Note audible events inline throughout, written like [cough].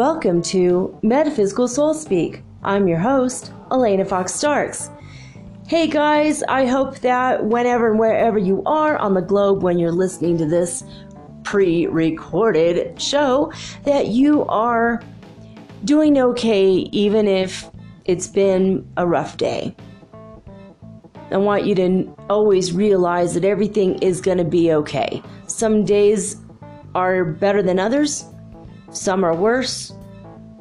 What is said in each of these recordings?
Welcome to Metaphysical Soul Speak. I'm your host, Elena Fox Starks. Hey guys, I hope that whenever and wherever you are on the globe when you're listening to this pre recorded show, that you are doing okay, even if it's been a rough day. I want you to always realize that everything is going to be okay. Some days are better than others some are worse.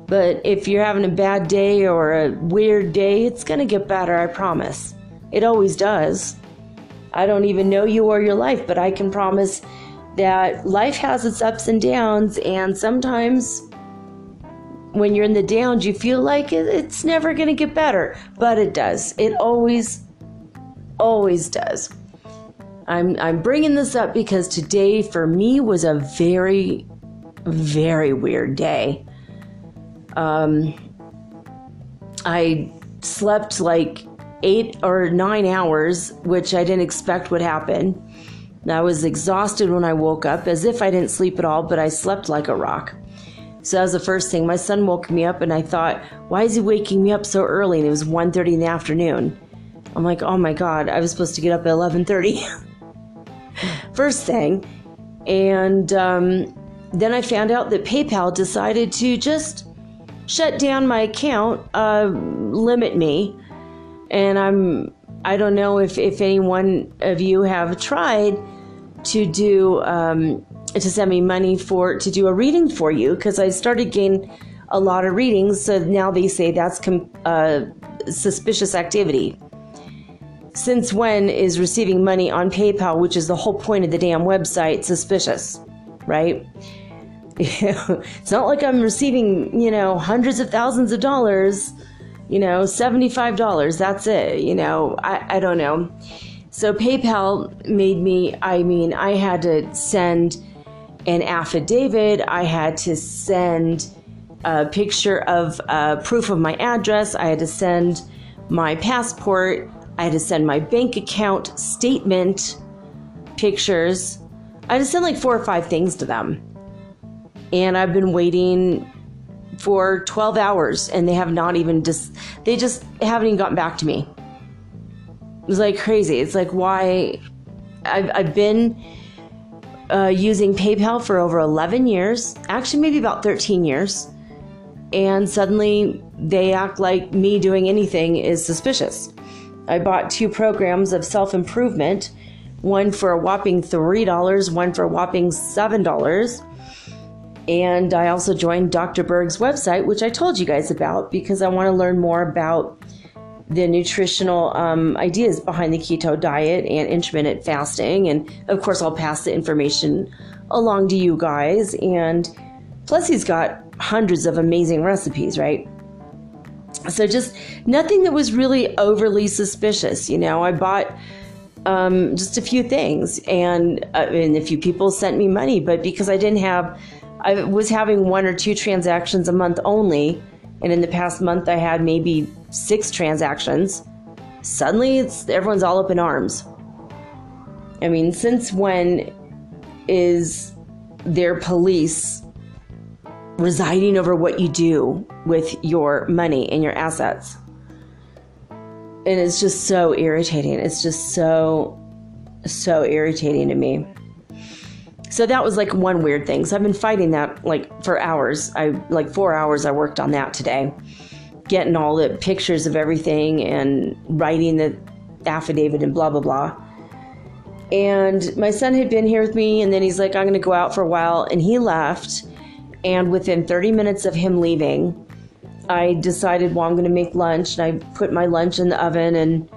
But if you're having a bad day or a weird day, it's going to get better, I promise. It always does. I don't even know you or your life, but I can promise that life has its ups and downs, and sometimes when you're in the downs, you feel like it's never going to get better, but it does. It always, always does. I'm, I'm bringing this up because today for me was a very very weird day. Um, I slept like eight or nine hours, which I didn't expect would happen. I was exhausted when I woke up, as if I didn't sleep at all, but I slept like a rock. So that was the first thing. My son woke me up, and I thought, "Why is he waking me up so early?" And it was 1.30 in the afternoon. I'm like, "Oh my god, I was supposed to get up at eleven 11:30." [laughs] first thing, and um, then I found out that PayPal decided to just shut down my account, uh, limit me, and I'm I don't know if if any one of you have tried to do um, to send me money for to do a reading for you because I started getting a lot of readings. So now they say that's com- uh, suspicious activity. Since when is receiving money on PayPal, which is the whole point of the damn website, suspicious? Right? [laughs] it's not like I'm receiving, you know, hundreds of thousands of dollars, you know, $75. That's it. You know, I, I don't know. So PayPal made me, I mean, I had to send an affidavit, I had to send a picture of uh, proof of my address, I had to send my passport, I had to send my bank account statement pictures. I had to send like four or five things to them and I've been waiting for 12 hours and they have not even just they just haven't even gotten back to me. It's like crazy. It's like why I've, I've been uh, using PayPal for over 11 years, actually, maybe about 13 years, and suddenly they act like me doing anything is suspicious. I bought two programs of self improvement, one for a whopping $3, one for a whopping $7 and I also joined Dr. Berg's website, which I told you guys about because I want to learn more about the nutritional um, ideas behind the keto diet and intermittent fasting. And of course, I'll pass the information along to you guys. And plus, he's got hundreds of amazing recipes, right? So, just nothing that was really overly suspicious. You know, I bought um, just a few things, and, uh, and a few people sent me money, but because I didn't have I was having one or two transactions a month only, and in the past month I had maybe six transactions. Suddenly, it's everyone's all up in arms. I mean, since when is their police residing over what you do with your money and your assets? And it's just so irritating. It's just so, so irritating to me. So that was like one weird thing. So I've been fighting that like for hours. I like 4 hours I worked on that today. Getting all the pictures of everything and writing the affidavit and blah blah blah. And my son had been here with me and then he's like I'm to go out for a while and he left and within 30 minutes of him leaving I decided, well, I'm to make lunch, and I put my lunch in the oven and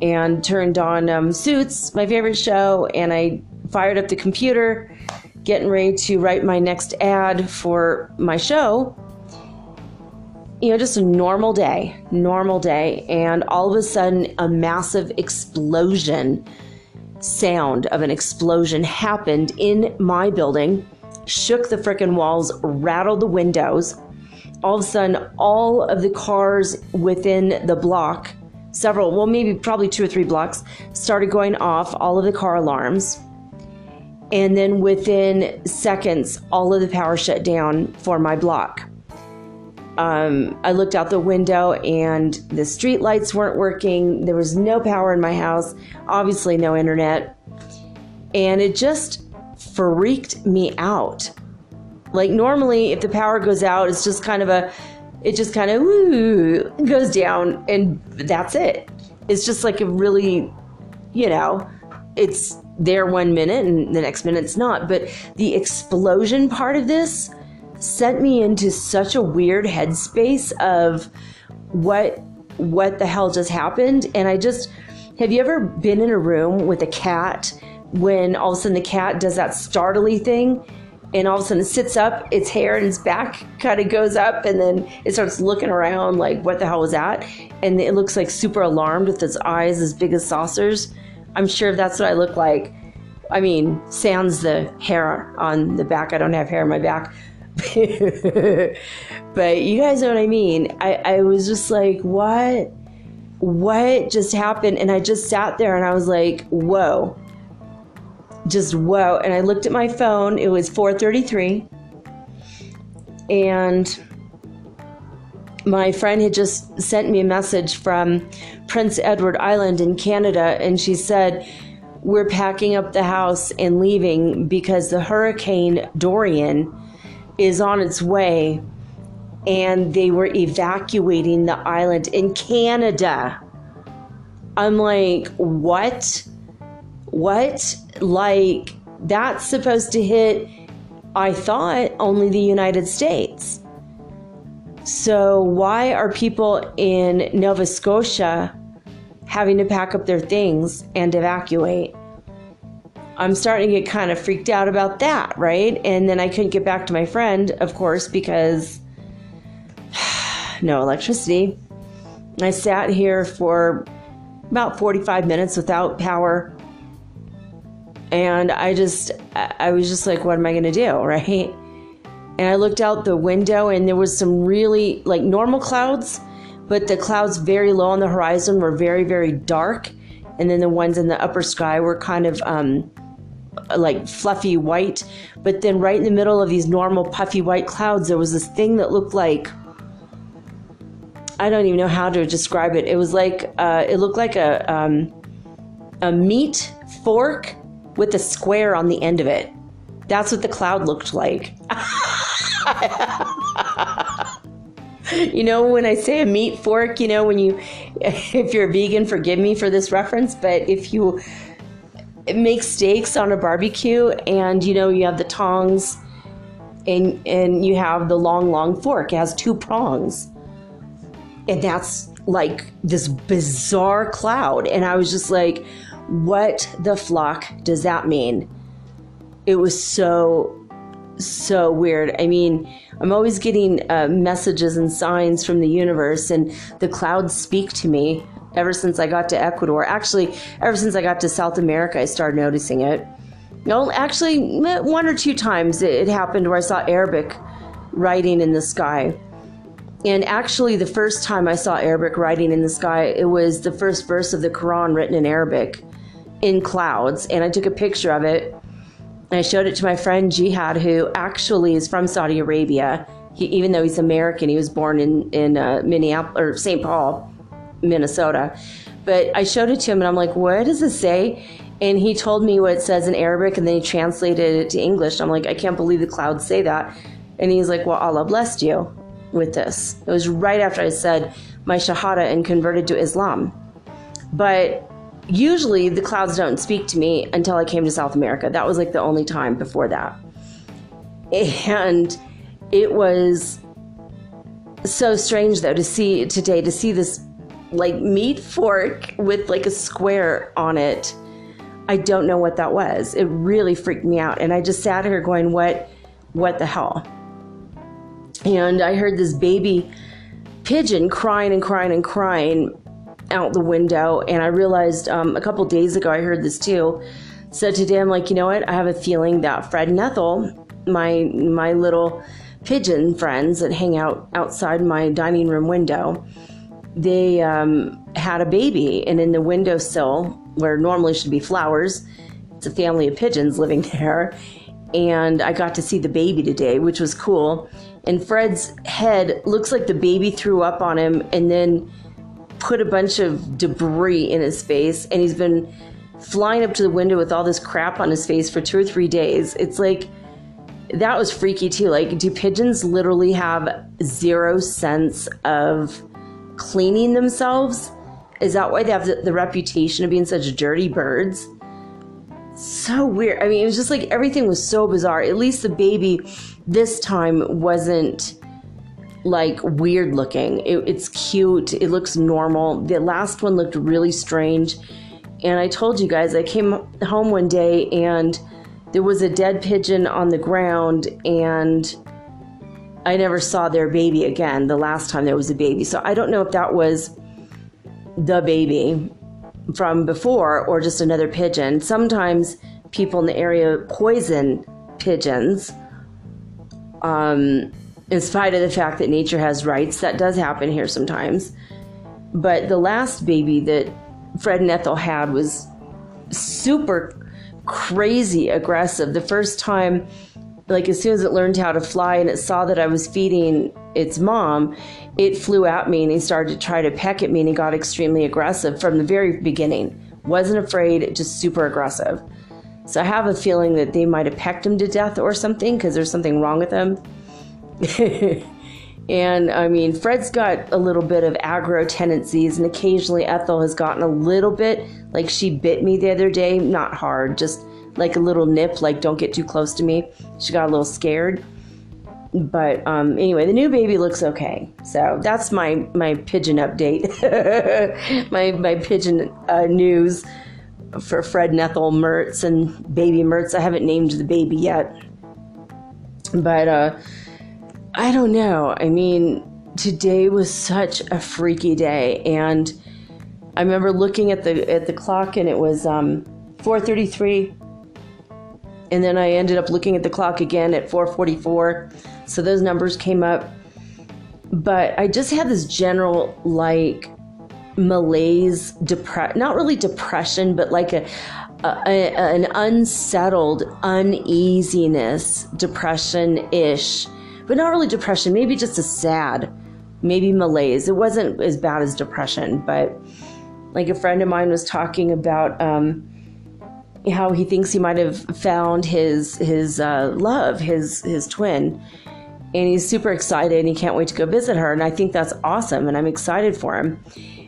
and turned on um, Suits, my favorite show, and I fired up the computer, getting ready to write my next ad for my show. You know, just a normal day, normal day, and all of a sudden, a massive explosion sound of an explosion happened in my building, shook the frickin' walls, rattled the windows. All of a sudden, all of the cars within the block, several, well, maybe probably two or three blocks, started going off, all of the car alarms. And then within seconds, all of the power shut down for my block. Um, I looked out the window and the street lights weren't working. There was no power in my house, obviously, no internet. And it just freaked me out. Like, normally, if the power goes out, it's just kind of a, it just kind of goes down and that's it. It's just like a really, you know, it's there one minute and the next minute it's not. But the explosion part of this, sent me into such a weird headspace of what what the hell just happened. And i just have you ever been in a room with a cat when all of a sudden the cat does that startly thing and all of a sudden it sits up its hair and its back kind of goes up and then it starts looking around like what the hell was that? And it looks like super alarmed with its eyes as big as saucers i'm sure that's what i look like i mean sans the hair on the back i don't have hair on my back [laughs] but you guys know what I mean. I, I was just like, what? What just happened? And I just sat there and I was like, whoa. Just whoa. And I looked at my phone. It was 433. And my friend had just sent me a message from Prince Edward Island in Canada, and she said, We're packing up the house and leaving because the hurricane Dorian is on its way and they were evacuating the island in Canada. I'm like, what? What? Like, that's supposed to hit, I thought, only the United States. So, why are people in Nova Scotia having to pack up their things and evacuate? I'm starting to get kind of freaked out about that, right? And then I couldn't get back to my friend, of course, because [sighs] no electricity. I sat here for about 45 minutes without power. And I just, I was just like, what am I going to do, [laughs] right? And I looked out the window and there was some really like normal clouds, but the clouds very low on the horizon were very, very dark. And then the ones in the upper sky were kind of um, like fluffy white, but then right in the middle of these normal puffy white clouds, there was this thing that looked like I don't even know how to describe it. It was like uh, it looked like a um, a meat fork with a square on the end of it. That's what the cloud looked like. [laughs] you know, when I say a meat fork, you know, when you, [laughs] if you're a vegan, forgive me for this reference, but if you make steaks on a barbecue and you know you have the tongs and and you have the long long fork it has two prongs. And that's like this bizarre cloud. And i was just like what the flock does that mean? It was so so weird. I mean i'm always getting uh, messages and signs from the universe and the clouds speak to me ever since I got to Ecuador. Actually, ever since I got to South America, I started noticing it. No, actually, one or two times it happened where I saw Arabic writing in the sky. And actually, the first time I saw Arabic writing in the sky, it was the first verse of the Quran written in Arabic in clouds. And I took a picture of it and I showed it to my friend Jihad, who actually is from Saudi Arabia. He, even though he's American, he was born in, in uh, Minneapolis or St. Paul. Minnesota. But I showed it to him and I'm like, what does it say? And he told me what it says in Arabic and then he translated it to English. I'm like, I can't believe the clouds say that. And he's like, well, Allah blessed you with this. It was right after I said my Shahada and converted to Islam. But usually the clouds don't speak to me until I came to South America. That was like the only time before that. And it was so strange though to see today to see this like meat fork with like a square on it. I don't know what that was. It really freaked me out and I just sat here going what what the hell? And I heard this baby pigeon crying and crying and crying out the window and I realized um, a couple days ago I heard this too. So today I'm like, you know what? I have a feeling that Fred and Ethel, my my little pigeon friends that hang out outside my dining room window, they um, had a baby, and in the windowsill where normally should be flowers, it's a family of pigeons living [laughs] there. And I got to see the baby today, which was cool. And Fred's head looks like the baby threw up on him and then put a bunch of debris in his face. And he's been flying up to the window with all this crap on his face for two or three days. It's like, that was freaky too. Like, do pigeons literally have zero sense of cleaning themselves? Is that why they have the, the reputation of being such dirty birds? So weird. I mean, it was just like everything was so bizarre. At least the baby this time wasn't like weird looking. It, it's cute. It looks normal. The last one looked really strange. And I told you guys, I came home one day and there was a dead pigeon on the ground and I never saw their baby again the last time there was a baby. So I don't know if that was the baby from before or just another pigeon. Sometimes people in the area poison pigeons. Um, in spite of the fact that nature has rights, that does happen here sometimes. But the last baby that Fred and Ethel had was super crazy aggressive. The first time, like as soon as it learned how to fly and it saw that I was feeding its mom, it flew at me and he started to try to peck at me and he got extremely aggressive from the very beginning. Wasn't afraid, just super aggressive. So I have a feeling that they might have pecked him to death or something because there's something wrong with him. [laughs] and I mean, Fred's got a little bit of aggro tendencies, and occasionally Ethel has gotten a little bit like she bit me the other day, not hard, just like a little nip, like don't get too close to me. She got a little scared. But um, anyway, the new baby looks okay. So that's my my pigeon update, [laughs] my my pigeon uh, news for Fred and Ethel Mertz and baby Mertz. I haven't named the baby yet, but uh, I don't know. I mean, today was such a freaky day, and I remember looking at the at the clock, and it was um, 4:33, and then I ended up looking at the clock again at 4:44. So those numbers came up, but I just had this general like malaise, depression, not really depression, but like a, a, a an unsettled uneasiness, depression ish but not really depression, maybe just a sad, maybe malaise. It wasn't as bad as depression, but like a friend of mine was talking about um, how he thinks he might have found his his uh, love, his his twin, and he's super excited and he can't wait to go visit her. And I think that's awesome, and I'm excited for him.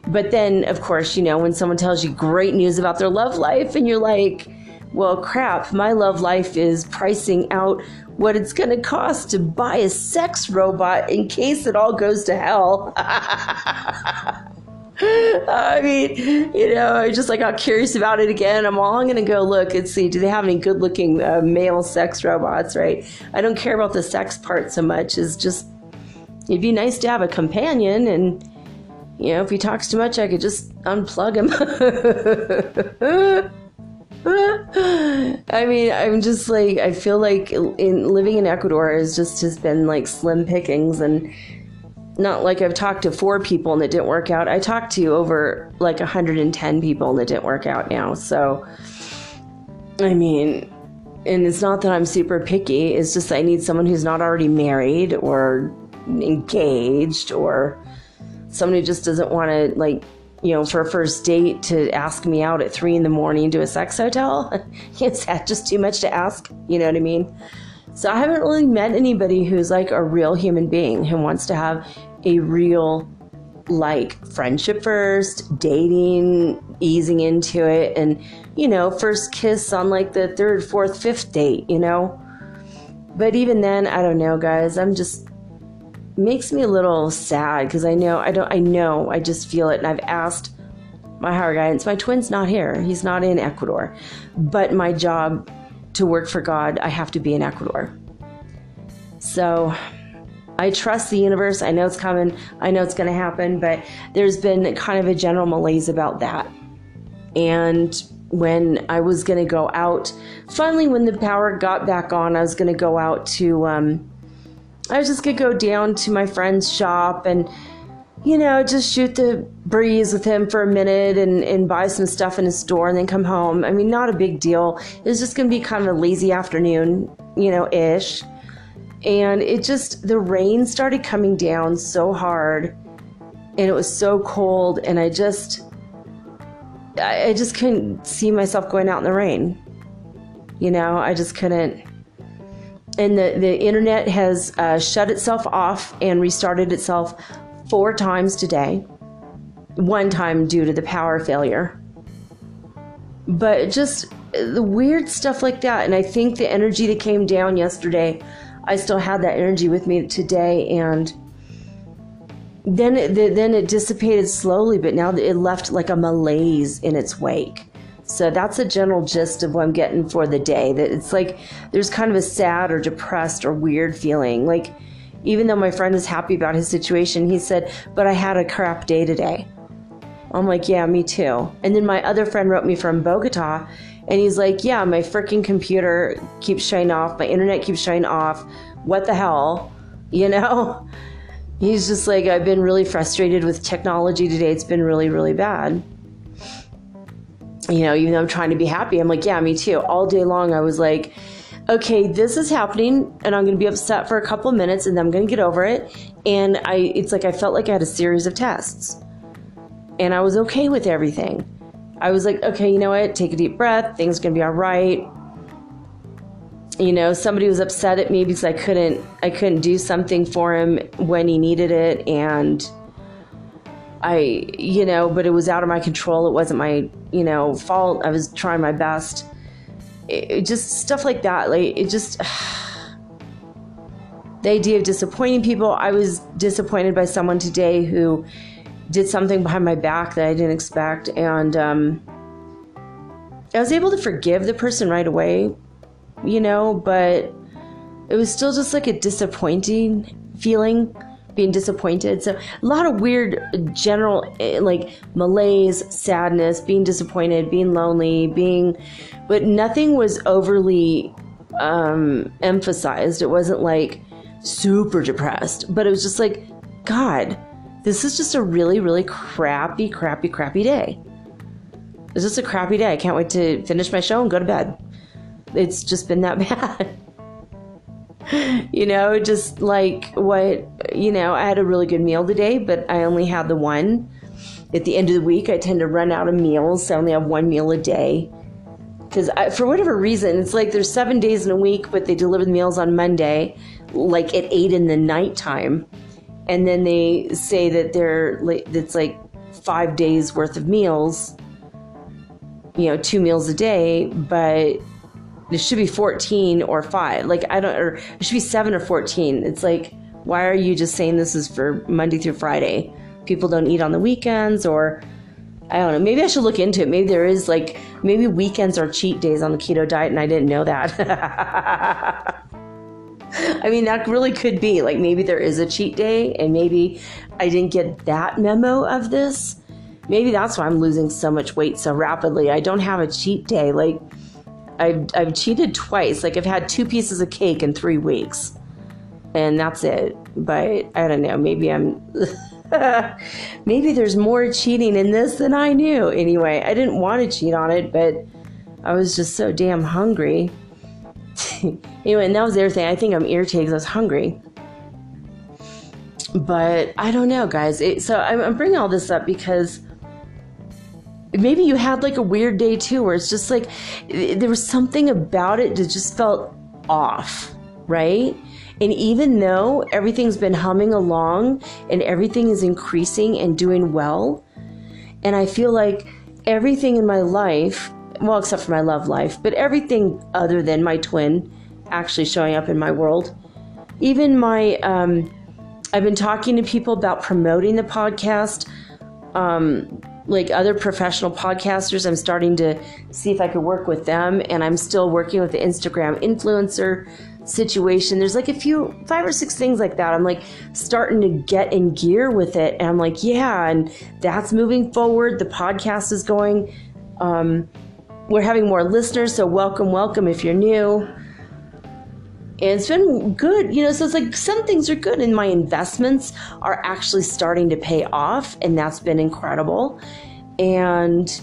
But then, of course, you know, when someone tells you great news about their love life, and you're like, well, crap, my love life is pricing out what it's going to cost to buy a sex robot in case it all goes to hell. [laughs] I mean, you know, I just like got curious about it again. I'm all I'm gonna go look and see. Do they have any good-looking uh, male sex robots? Right. I don't care about the sex part so much. Is just it'd be nice to have a companion, and you know, if he talks too much, I could just unplug him. [laughs] [laughs] I mean, I'm just like I feel like in living in Ecuador has just has been like slim pickings and not like I've talked to four people and it didn't work out. I talked to over like 110 people and it didn't work out now. So I mean, and it's not that I'm super picky, it's just I need someone who's not already married or engaged or who just doesn't want to like you know, for a first date to ask me out at three in the morning to a sex hotel. [laughs] Is that just too much to ask? You know what I mean? So I haven't really met anybody who's like a real human being who wants to have a real like friendship first, dating, easing into it, and you know, first kiss on like the third, fourth, fifth date, you know? But even then, I don't know, guys. I'm just makes me a little sad because I know I don't I know I just feel it and I've asked my higher guidance. My twin's not here. He's not in Ecuador. But my job to work for God, I have to be in Ecuador. So I trust the universe. I know it's coming. I know it's going to happen, but there's been kind of a general malaise about that. And when I was going to go out, finally, when the power got back on, I was going to go out to, um, I was just to go down to my friend's shop and, you know, just shoot the breeze with him for a minute and, and buy some stuff in his store and then come home. I mean, not a big deal. It was just going to be kind of a lazy afternoon, you know, ish. And it just, the rain started coming down so hard and it was so cold. And I just, I just couldn't see myself going out in the rain. You know, I just couldn't. And the, the internet has uh, shut itself off and restarted itself four times today. One time due to the power failure. But just the weird stuff like that. And I think the energy that came down yesterday I still had that energy with me today, and then it, then it dissipated slowly, but now it left like a malaise in its wake. So that's the general gist of what I'm getting for the day. That it's like there's kind of a sad or depressed or weird feeling. Like even though my friend is happy about his situation, he said, "But I had a crap day today." I'm like, "Yeah, me too." And then my other friend wrote me from Bogota, and he's like, Yeah, my freaking computer keeps shutting off, my internet keeps shutting off. What the hell? [laughs] You know? He's just like, I've been really frustrated with technology today. It's been really, really bad. You know, even though I'm trying to be happy, I'm like, Yeah, me too. All day long, I was like, okay, this is happening and I'm going to be upset for a couple of minutes and then I'm going to get over it. And I it's like I felt like I had a series of tests. And I was okay with everything. I was like, okay, you know what? Take a deep breath. Things are gonna be all right. You know, somebody was upset at me because I couldn't I couldn't do something for him when he needed it, and I, you know, but it was out of my control. It wasn't my, you know, fault. I was trying my best. It, it just stuff like that. Like it just. [sighs] the idea of disappointing people. I was disappointed by someone today who did something behind my back that I didn't expect, and um, I was able to forgive the person right away, you know, but it was still just like a disappointing feeling being disappointed. So a lot of weird general eh, like malaise, sadness, being disappointed, being lonely, being but nothing was overly um emphasized. It wasn't like super depressed, but it was just like god, this is just a really, really crappy, crappy, crappy day. It's just a crappy day. I can't wait to finish my show and go to bed. It's just been that [laughs] bad. [laughs] you know, just like what, you know, I had a really good meal today, but I only had the one. At the end of the week, I tend to run out of meals, so I only have one meal a day. Because for whatever reason, it's like there's seven days in a week, but they deliver the meals on Monday, like at eight in the nighttime and then they say that they're it's like five days worth of meals you know two meals a day but it should be 14 or 5 like i don't or it should be 7 or 14 it's like why are you just saying this is for monday through friday people don't eat on the weekends or i don't know maybe i should look into it maybe there is like maybe weekends are cheat days on the keto diet and i didn't know that [laughs] I mean, that really could be like maybe there is a cheat day, and maybe I didn't get that memo of this. Maybe that's why I'm losing so much weight so rapidly. I don't have a cheat day. Like, I've, I've cheated twice. Like, I've had two pieces of cake in three weeks, and that's it. But I don't know. Maybe I'm. [laughs] maybe there's more cheating in this than I knew. Anyway, I didn't want to cheat on it, but I was just so damn hungry. [laughs] anyway, and that was the other thing. I think I'm irritated because I was hungry. But I don't know, guys. It, so I'm, I'm bringing all this up because maybe you had like a weird day too, where it's just like there was something about it that just felt off, right? And even though everything's been humming along and everything is increasing and doing well, and I feel like everything in my life well, except for my love life, but everything other than my twin actually showing up in my world. Even my um, I've been talking to people about promoting the podcast. Um, like other professional podcasters, I'm starting to see if I could work with them, and I'm still working with the Instagram influencer situation. There's like a few, five or six things like that. I'm like starting to get in gear with it, and I'm like, yeah, and that's moving forward. The podcast is going. Um, we're having more listeners, so welcome, welcome if you're new. And it's been good, you know. So it's like some things are good, and my investments are actually starting to pay off, and that's been incredible. And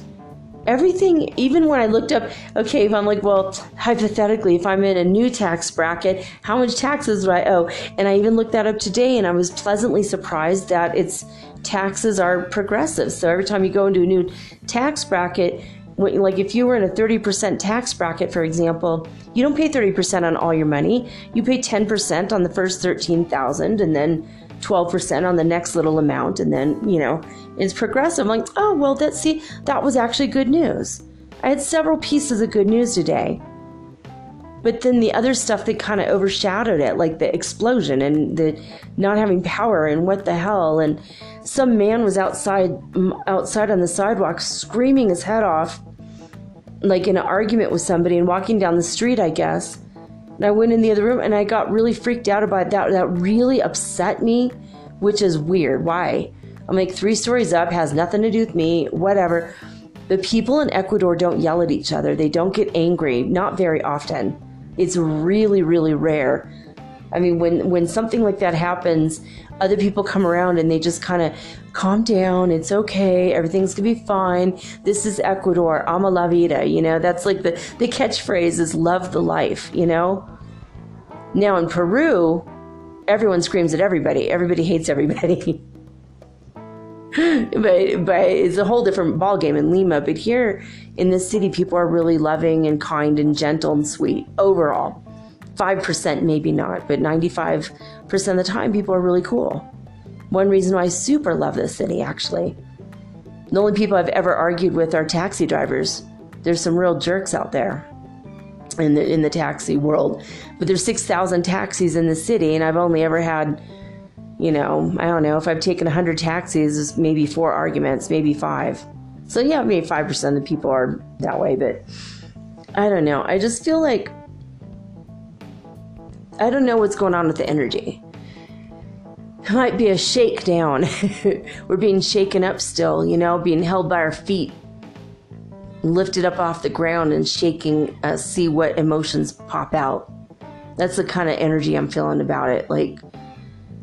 everything, even when I looked up, okay, if I'm like, well, hypothetically, if I'm in a new tax bracket, how much taxes do I owe? And I even looked that up today, and I was pleasantly surprised that its taxes are progressive. So every time you go into a new tax bracket, like if you were in a 30% tax bracket for example you don't pay 30% on all your money. You pay 10% on the first 13000 and then 12% on the next little amount and then you know it's progressive. I'm like oh well that see that was actually good news. I had several pieces of good news today. But then the other stuff that kind of overshadowed it like the explosion and the not having power and what the hell and some man was outside outside on the sidewalk screaming his head off like in an argument with somebody and walking down the street, I guess. And I went in the other room and I got really freaked out about that. That really upset me, which is weird. Why? I'm like three stories up, has nothing to do with me, whatever. The people in Ecuador don't yell at each other. They don't get angry, not very often. It's really, really rare. I mean, when when something like that happens, other people come around and they just kind of calm down. It's okay. Everything's gonna be fine. This is Ecuador. Ama la vida. You know, that's like the the catchphrase is "love the life." You know. Now in Peru, everyone screams at everybody. Everybody hates everybody. [laughs] but but it's a whole different ballgame in Lima. But here in this city, people are really loving and kind and gentle and sweet overall. 5% maybe not, but 95% of the time people are really cool. One reason why I super love this city actually. The only people I've ever argued with are taxi drivers. There's some real jerks out there in the in the taxi world. But there's 6,000 taxis in the city and I've only ever had you know, I don't know, if I've taken 100 taxis, maybe four arguments, maybe five. So yeah, maybe 5% of the people are that way, but I don't know. I just feel like I don't know what's going on with the energy. It might be a shakedown. [laughs] We're being shaken up still, you know, being held by our feet, lifted up off the ground and shaking, uh, see what emotions pop out. That's the kind of energy I'm feeling about it. Like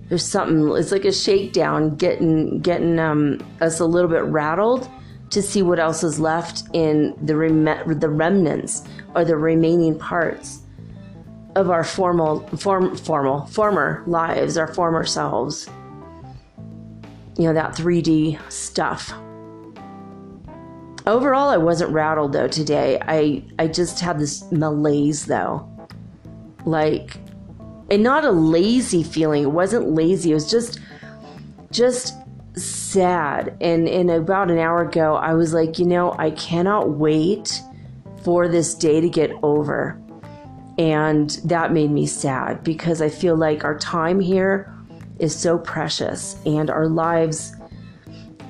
there's something. It's like a shakedown, getting getting um, us a little bit rattled to see what else is left in the rem- the remnants or the remaining parts of our formal, form, formal, former lives, our former selves. You know, that 3D stuff. Overall, I wasn't rattled though today. I, I just had this malaise though. Like, and not a lazy feeling. It wasn't lazy. It was just, just sad. And, and about an hour ago, I was like, you know, I cannot wait for this day to get over and that made me sad because I feel like our time here is so precious and our lives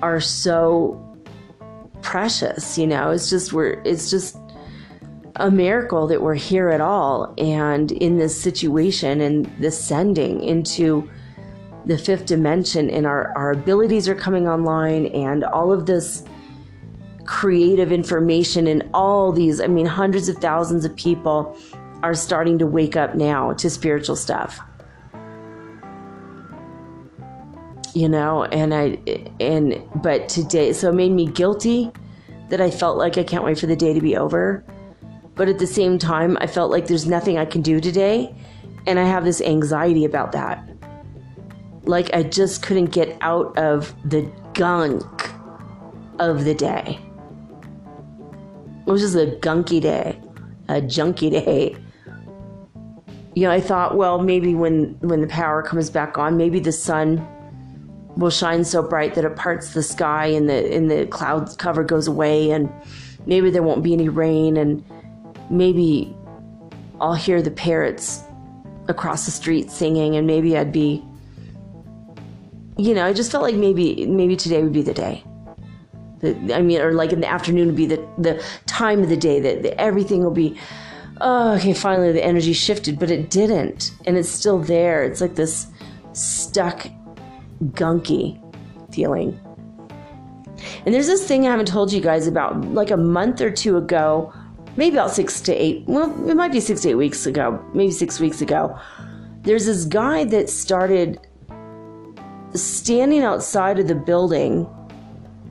are so precious, you know. It's just we're it's just a miracle that we're here at all and in this situation and this sending into the fifth dimension and our, our abilities are coming online and all of this creative information and all these i mean hundreds of thousands of people are starting to wake up now to spiritual stuff. You know, and I, and, but today, so it made me guilty that I felt like I can't wait for the day to be over. But at the same time, I felt like there's nothing I can do today. And I have this anxiety about that. Like I just couldn't get out of the gunk of the day. It was just a gunky day, a junky [laughs] day you know, I thought, well, maybe when when the power comes back on, maybe the sun will shine so bright that it parts the sky and the and the cloud cover goes away and maybe there won't be any rain and maybe I'll hear the parrots across the street singing and maybe I'd be you know, I just felt like maybe maybe today would be the day. I mean, or like in the afternoon would be the the time of the day that, that everything will be. Oh, okay, finally the energy shifted, but it didn't, and it's still there. It's like this stuck, gunky feeling. And there's this thing I haven't told you guys about like a month or two ago, maybe about six to eight, well, it might be six to eight weeks ago, maybe six weeks ago. There's this guy that started standing outside of the building,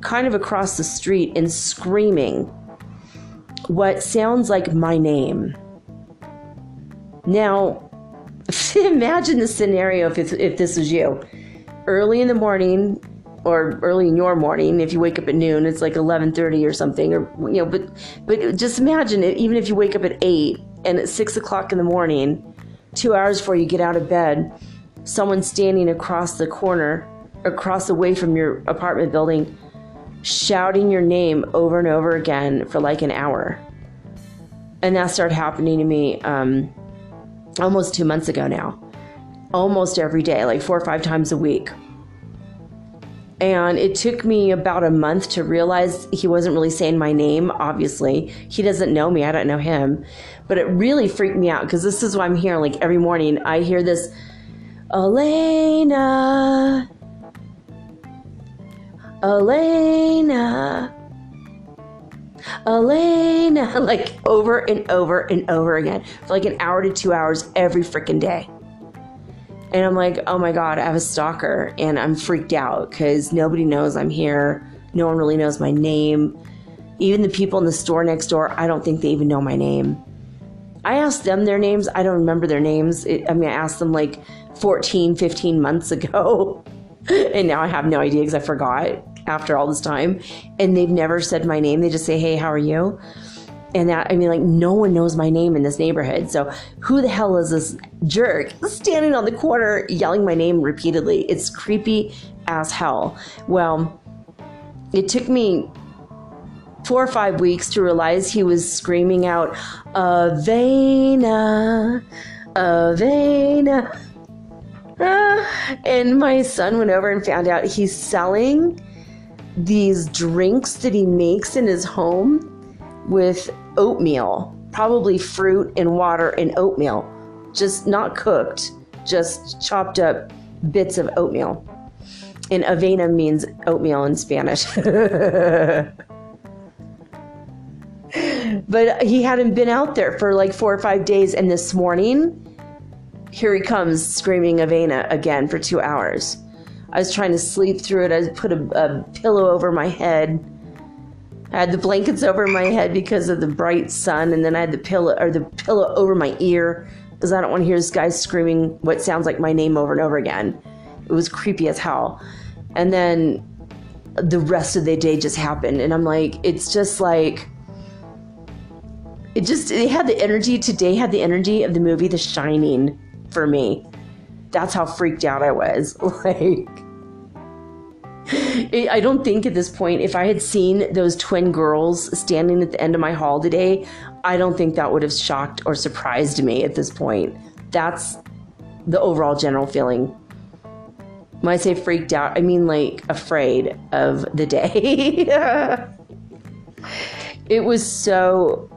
kind of across the street, and screaming what sounds like my name. Now, [laughs] imagine the scenario if, if this was you. Early in the morning, or early in your morning if you wake up at noon it's like 11.30 or something or you know but but just imagine it even if you wake up at 8 and at 6 o'clock in the morning two hours before you get out of bed someone standing across the corner across away from your apartment building shouting your name over and over again for like an hour and that started happening to me um, almost two months ago now almost every day like four or five times a week and it took me about a month to realize he wasn't really saying my name, obviously. He doesn't know me, I don't know him. But it really freaked me out because this is why I'm here. Like every morning, I hear this Elena, Elena, Elena, [laughs] like over and over and over again for like an hour to two hours every freaking day. And I'm like, oh my God, I have a stalker. And I'm freaked out because nobody knows I'm here. No one really knows my name. Even the people in the store next door, I don't think they even know my name. I asked them their names. I don't remember their names. It, I mean, I asked them like 14, 15 months ago. [laughs] and now I have no idea because I forgot after all this time. And they've never said my name. They just say, hey, how are you? and that I mean, like no one knows my name in this neighborhood. So who the hell is this jerk standing on the corner yelling my name repeatedly? It's creepy as hell. Well, it took me four or five weeks to realize he was screaming out, Avena, Avena. Ah, and my son went over and found out he's selling these drinks that he makes in his home with oatmeal, probably fruit and water and oatmeal, just not cooked, just chopped up bits of oatmeal. And avena means oatmeal in Spanish. [laughs] but he hadn't been out there for like four or five days, and this morning, here he comes screaming avena again for two hours. I was trying to sleep through it. I put a, a pillow over my head I had the blankets over my head because of the bright sun, and then I had the pillow or the pillow over my ear because I don't want to hear this guy screaming what sounds like my name over and over again. It was creepy as hell. And then the rest of the day just happened, and I'm like, it's just like it just it had the energy today had the energy of the movie The Shining for me. That's how freaked out I was. [laughs] Like I don't think at this point, if I had seen those twin girls standing at the end of my hall today, I don't think that would have shocked or surprised me at this point. That's the overall general feeling. When I say freaked out, I mean like afraid of the day. [laughs] it was so,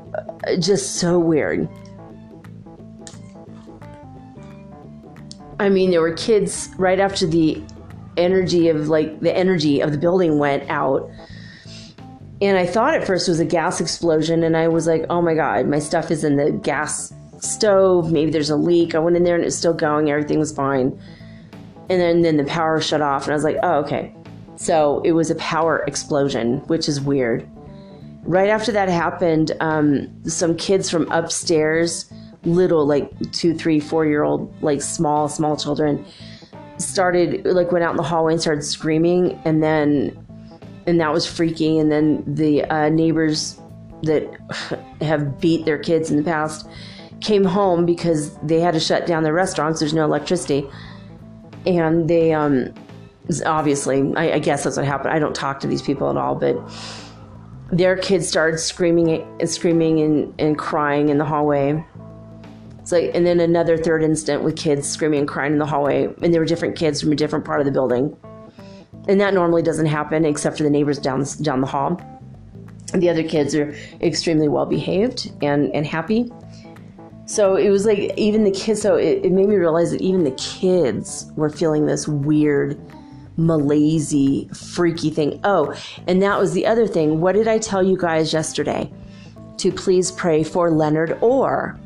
uh, just so weird. I mean, there were kids right after the energy of like the energy of the building went out. And I thought at first it was a gas explosion, and I was like, oh my God, my stuff is in the gas stove. Maybe there's a leak. I went in there and it was still going, everything was fine. And then, then the power shut off, and I was like, oh, okay. So it was a power explosion, which is weird. Right after that happened, um, some kids from upstairs, little, like two, three, four year old, like small, small children, started like went out in the hallway and started screaming and then and that was freaky and then the uh, neighbors that [sighs] have beat their kids in the past came home because they had to shut down their restaurants there's no electricity and they um obviously I, I guess that's what happened i don't talk to these people at all but their kids started screaming and screaming and, and crying in the hallway like, and then another third instant with kids screaming and crying in the hallway, and there were different kids from a different part of the building. and that normally doesn't happen except for the neighbors down down the hall. The other kids are extremely well behaved and and happy. So it was like even the kids. So it, it made me realize that even the kids were feeling this weird, malaise, freaky thing. Oh, and that was the other thing. What did I tell you guys yesterday? To please pray for Leonard Orr.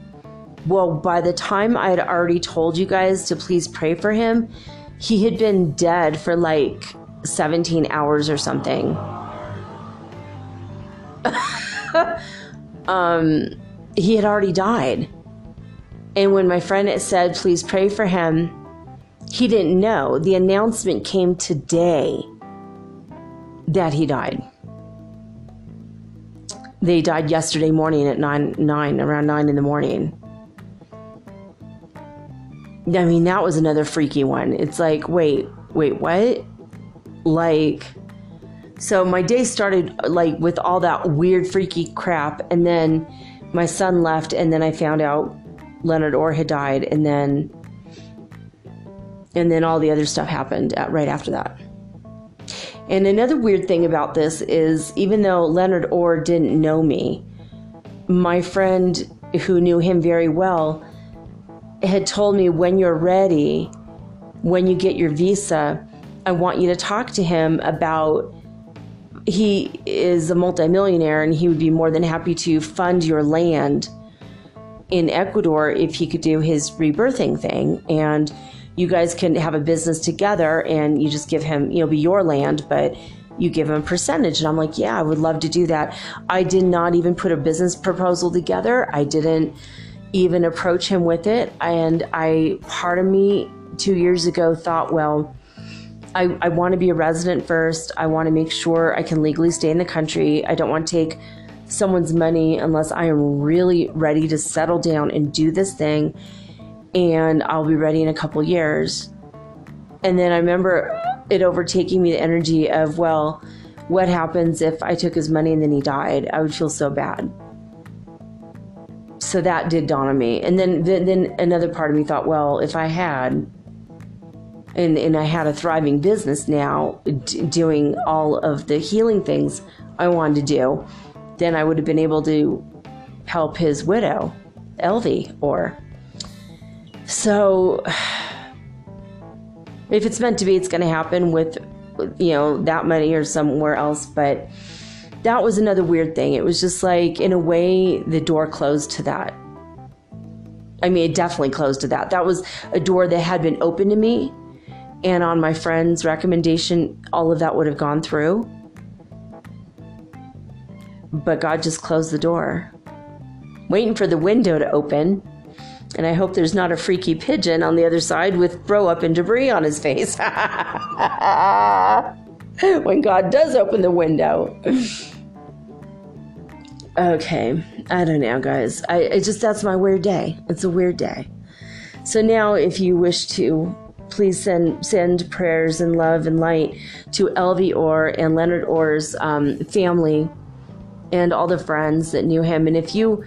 Well, by the time I had already told you guys to please pray for him, he had been dead for like 17 hours or something. [laughs] um, he had already died. And when my friend said, please pray for him, he didn't know. The announcement came today that he died. They died yesterday morning at 9, 9 around 9 in the morning. I mean, that was another freaky one. It's like, wait, wait, what? Like, so my day started like with all that weird, freaky crap, and then my son left, and then I found out Leonard Orr had died, and then and then all the other stuff happened at, right after that. And another weird thing about this is, even though Leonard Orr didn't know me, my friend who knew him very well had told me when you're ready, when you get your visa, I want you to talk to him about he is a multimillionaire and he would be more than happy to fund your land in Ecuador if he could do his rebirthing thing and you guys can have a business together and you just give him, you know, be your land, but you give him a percentage. And I'm like, yeah, I would love to do that. I did not even put a business proposal together. I didn't even approach him with it. And I, part of me two years ago thought, well, I, I want to be a resident first. I want to make sure I can legally stay in the country. I don't want to take someone's money unless I am really ready to settle down and do this thing. And I'll be ready in a couple years. And then I remember it overtaking me the energy of, well, what happens if I took his money and then he died? I would feel so bad so that did dawn on me. And then, then, another part of me thought, well, if I had, and, and I had a thriving business now d- doing all of the healing things I wanted to do, then I would have been able to help his widow, Elvie, or so [sighs] if it's meant to be, it's going to happen with, you know, that money or somewhere else. But that was another weird thing. It was just like, in a way, the door closed to that. I mean, it definitely closed to that. That was a door that had been open to me. And on my friend's recommendation, all of that would have gone through. But God just closed the door, waiting for the window to open. And I hope there's not a freaky pigeon on the other side with throw up and debris on his face. [laughs] when God does open the window. [laughs] okay, I don't know, guys. I, I just, that's my weird day. It's a weird day. So now, if you wish to, please send send prayers and love and light to Elvie Orr and Leonard Orr's um, family and all the friends that knew him. And if you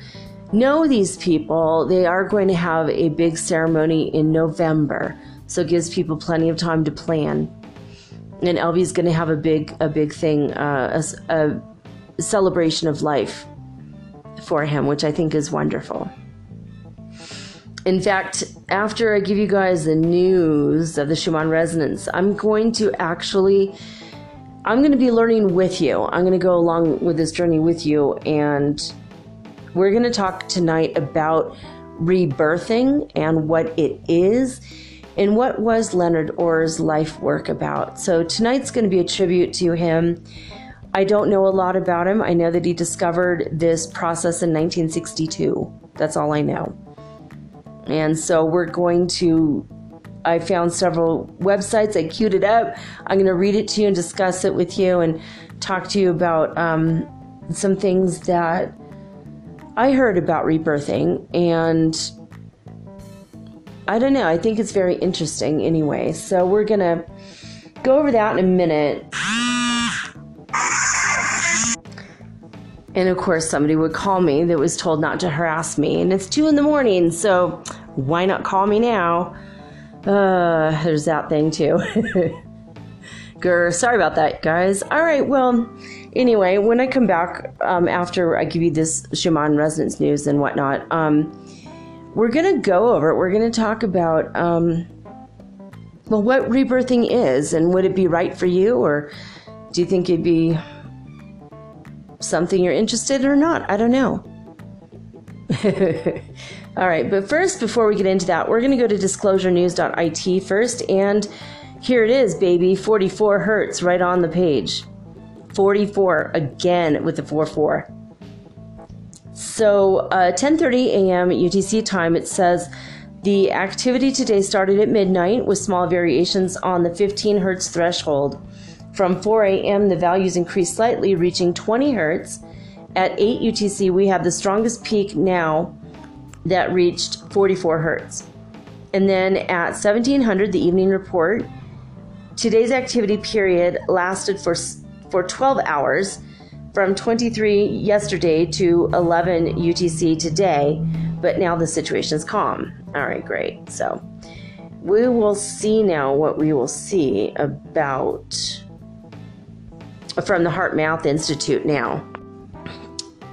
know these people, they are going to have a big ceremony in November, so it gives people plenty of time to plan and Elvie's going to have a big a big thing, uh, a, a celebration of life for him, which I think is wonderful. In fact, after I give you guys the news of the Schumann resonance, I'm going to actually I'm going to be learning with you. I'm going to go along with this journey with you and we're going to talk tonight about rebirthing and what it is and what was Leonard Orr's life work about. So tonight's going to be a tribute to him. I don't know a lot about him. I know that he discovered this process in 1962. That's all I know. And so we're going to, I found several websites. I queued it up. I'm going to read it to you and discuss it with you and talk to you about um, some things that I heard about rebirthing and I don't know. I think it's very interesting anyway. So we're going to go over that in a minute. And of course, somebody would call me that was told not to harass me. And it's two in the morning, so why not call me now? Uh, there's that thing too. [laughs] Grr, sorry about that, guys. All right, well, anyway, when I come back um, after I give you this Schumann resonance news and whatnot, um, we're going to go over it. We're going to talk about, um, well, what rebirthing is and would it be right for you or do you think it'd be something you're interested in or not? I don't know. [laughs] All right, but first, before we get into that, we're going to go to disclosurenews.it first. And here it is, baby 44 hertz right on the page. 44 again with the 44. So, uh, 10:30 a.m. UTC time. It says the activity today started at midnight with small variations on the 15 hertz threshold. From 4 a.m., the values increased slightly, reaching 20 hertz. At 8 UTC, we have the strongest peak now that reached 44 hertz. And then at 1700, the evening report, today's activity period lasted for, for 12 hours from 23 yesterday to 11 UTC today, but now the situation is calm. All right, great. So we will see now what we will see about from the HeartMath Institute now.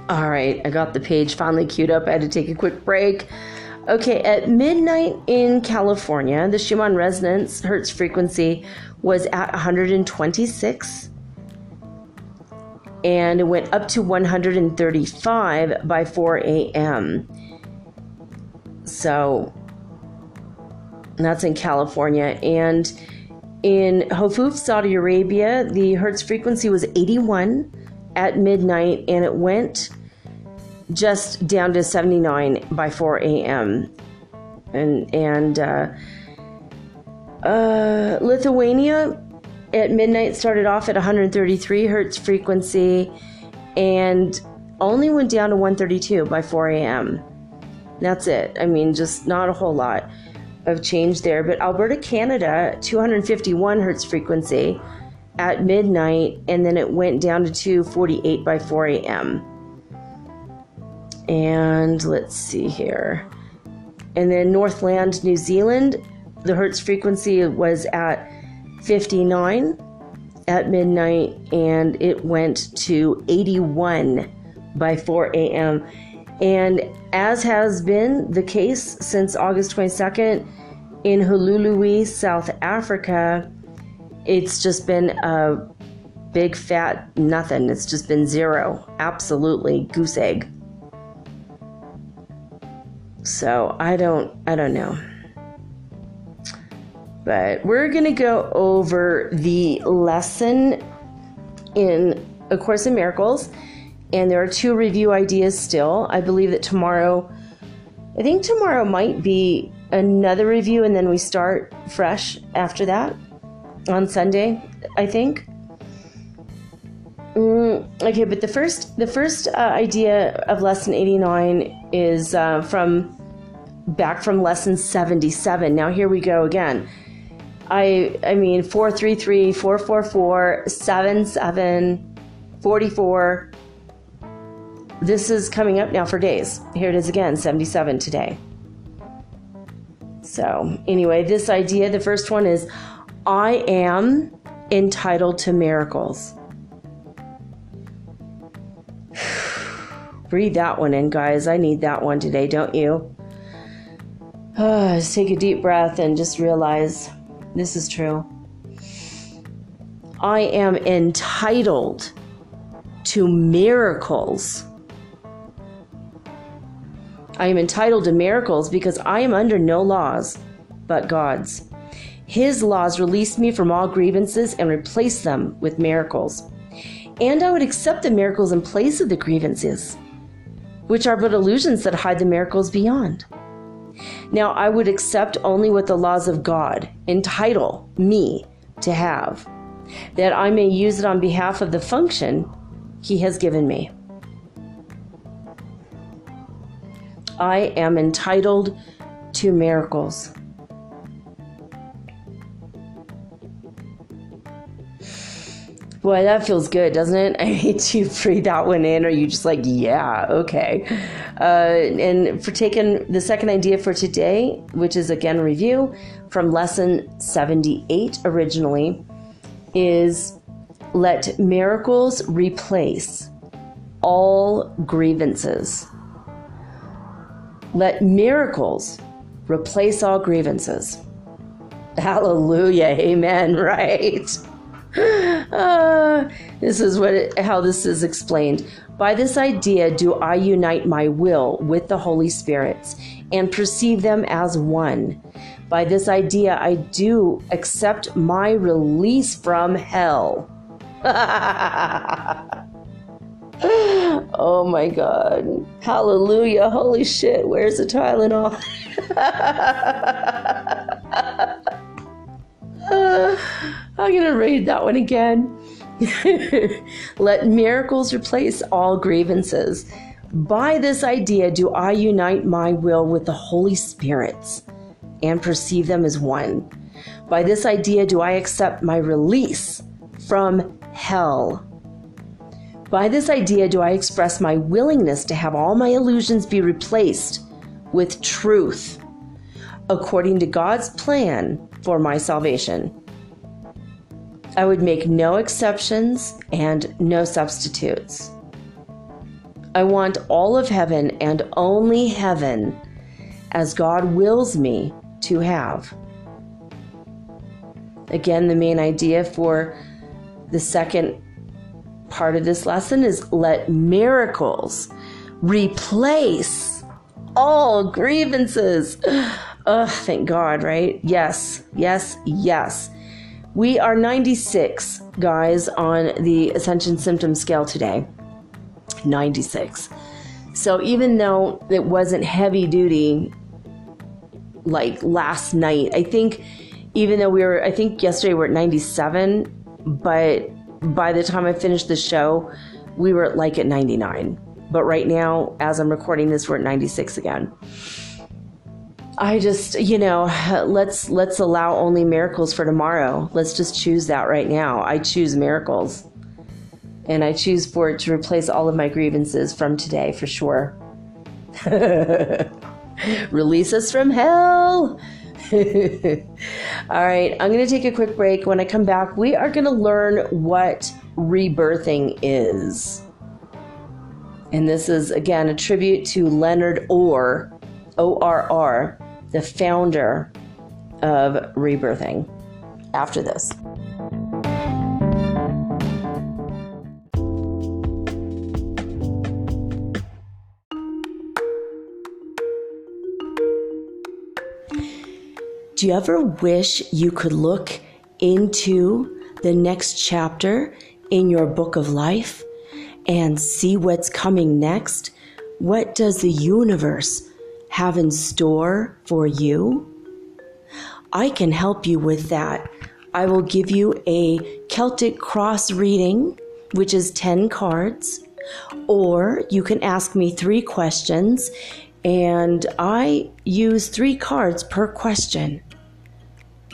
All right, I got the page finally queued up. I had to take a quick break. Okay, at midnight in California, the Schumann resonance hertz frequency was at 126 and it went up to 135 by 4 a.m. So that's in California. And in Hofuf, Saudi Arabia, the hertz frequency was 81 at midnight and it went just down to 79 by 4 a.m. And, and uh, uh, Lithuania at midnight started off at 133 hertz frequency and only went down to 132 by 4 a.m. That's it. I mean, just not a whole lot of change there. But Alberta, Canada, 251 hertz frequency at midnight, and then it went down to 248 by 4 a.m. And let's see here. And then Northland, New Zealand, the hertz frequency was at 59 at midnight, and it went to 81 by 4 a.m. And as has been the case since August 22nd in Hluhluwe, South Africa, it's just been a big fat nothing. It's just been zero. Absolutely goose egg. So I don't I don't know. But we're going to go over the lesson in A Course in Miracles and there are two review ideas still. I believe that tomorrow, I think tomorrow might be another review, and then we start fresh after that on Sunday, I think. Mm, okay, but the first the first uh, idea of lesson 89 is uh, from back from lesson 77. Now here we go again. I I mean 433 444 44 this is coming up now for days. Here it is again, 77 today. So, anyway, this idea, the first one is I am entitled to miracles. [sighs] Breathe that one in, guys. I need that one today, don't you? Uh, just take a deep breath and just realize this is true. I am entitled to miracles. I am entitled to miracles because I am under no laws but God's. His laws release me from all grievances and replace them with miracles. And I would accept the miracles in place of the grievances, which are but illusions that hide the miracles beyond. Now, I would accept only what the laws of God entitle me to have, that I may use it on behalf of the function He has given me. I am entitled to miracles. Boy, that feels good, doesn't it? [laughs] I hate to breathe that one in, or you just like, yeah, okay. Uh, and for taking the second idea for today, which is again review from lesson 78 originally, is let miracles replace all grievances. Let miracles replace all grievances. Hallelujah. Amen. [laughs] Right. Uh, this is what it, how this is explained. By this idea do I unite my will with the Holy Spirit's and perceive them as one. By this idea I do accept my release from hell. [laughs] oh my god. Hallelujah. Holy shit. Where's the Tylenol? uh, [laughs] I'm going to read that one again. [laughs] Let miracles replace all grievances. By this idea do I unite my will with the Holy Spirit's and perceive them as one. By this idea do I accept my release from hell. By this idea do I express my willingness to have all my illusions be replaced with truth according to God's plan for my salvation. I would make no exceptions and no substitutes. I want all of heaven and only heaven as God wills me to have. Again, the main idea for the second part of this lesson is let miracles replace all grievances. [sighs] Oh, thank God, right? Yes, yes, yes. We are 96, guys, on the Ascension Symptom Scale today. 96. So even though it wasn't heavy duty like last night, I think even though we were, I think yesterday we we're at 97, but by the time I finished the show, we were like at 99. But right now, as I'm recording this, we're at 96 again. I just, you know, let's let's allow only miracles for tomorrow. Let's just choose that right now. I choose miracles. And I choose for it to replace all of my grievances from today for sure. [laughs] Release us from hell. [laughs] all right, I'm going to take a quick break. When I come back, we are going to learn what rebirthing is. And this is again a tribute to Leonard Orr, O R R, the founder of Rebirthing, after this. Do you ever wish you could look into the next chapter in your book of life and see what's coming next? What does the universe have in store for you? I can help you with that. I will give you a Celtic cross reading, which is 10 cards, or you can ask me three questions, and I use three cards per question.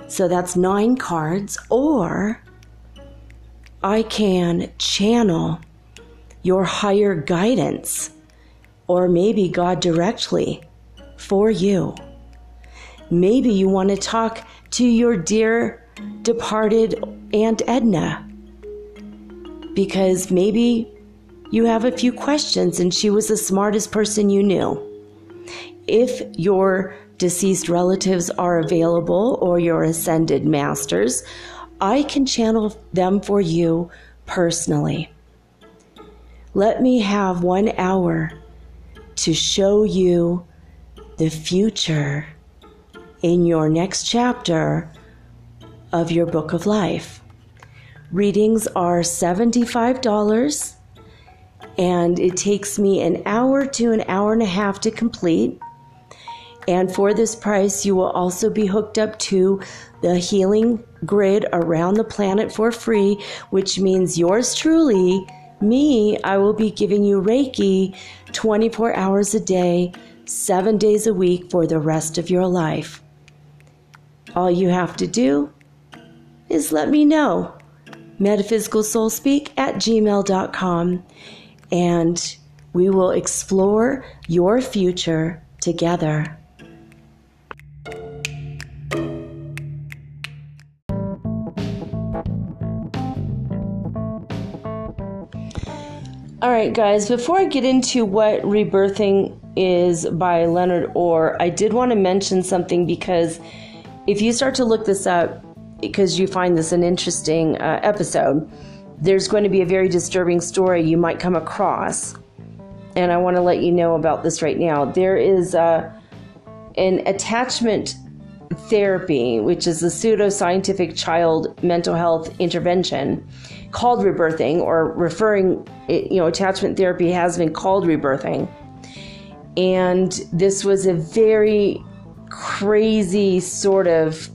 So that's nine cards, or I can channel your higher guidance, or maybe God directly for you. Maybe you want to talk to your dear departed Aunt Edna because maybe you have a few questions and she was the smartest person you knew. If your deceased relatives are available or your ascended masters, I can channel them for you personally. Let me have one hour to show you the future in your next chapter of your book of life. Readings are $75 and it takes me an hour to an hour and a half to complete. And for this price, you will also be hooked up to the healing grid around the planet for free, which means yours truly, me, I will be giving you Reiki 24 hours a day seven days a week for the rest of your life. All you have to do is let me know. MetaphysicalSoulSpeak at gmail.com and we will explore your future together. Right, guys, before I get into what rebirthing is by Leonard Orr, I did want to mention something because if you start to look this up, because you find this an interesting uh, episode, there's going to be a very disturbing story you might come across. And I want to let you know about this right now. There is uh, an attachment therapy, which is a pseudo scientific child mental health intervention called rebirthing or referring, you know, attachment therapy has been called rebirthing. And this was a very crazy sort of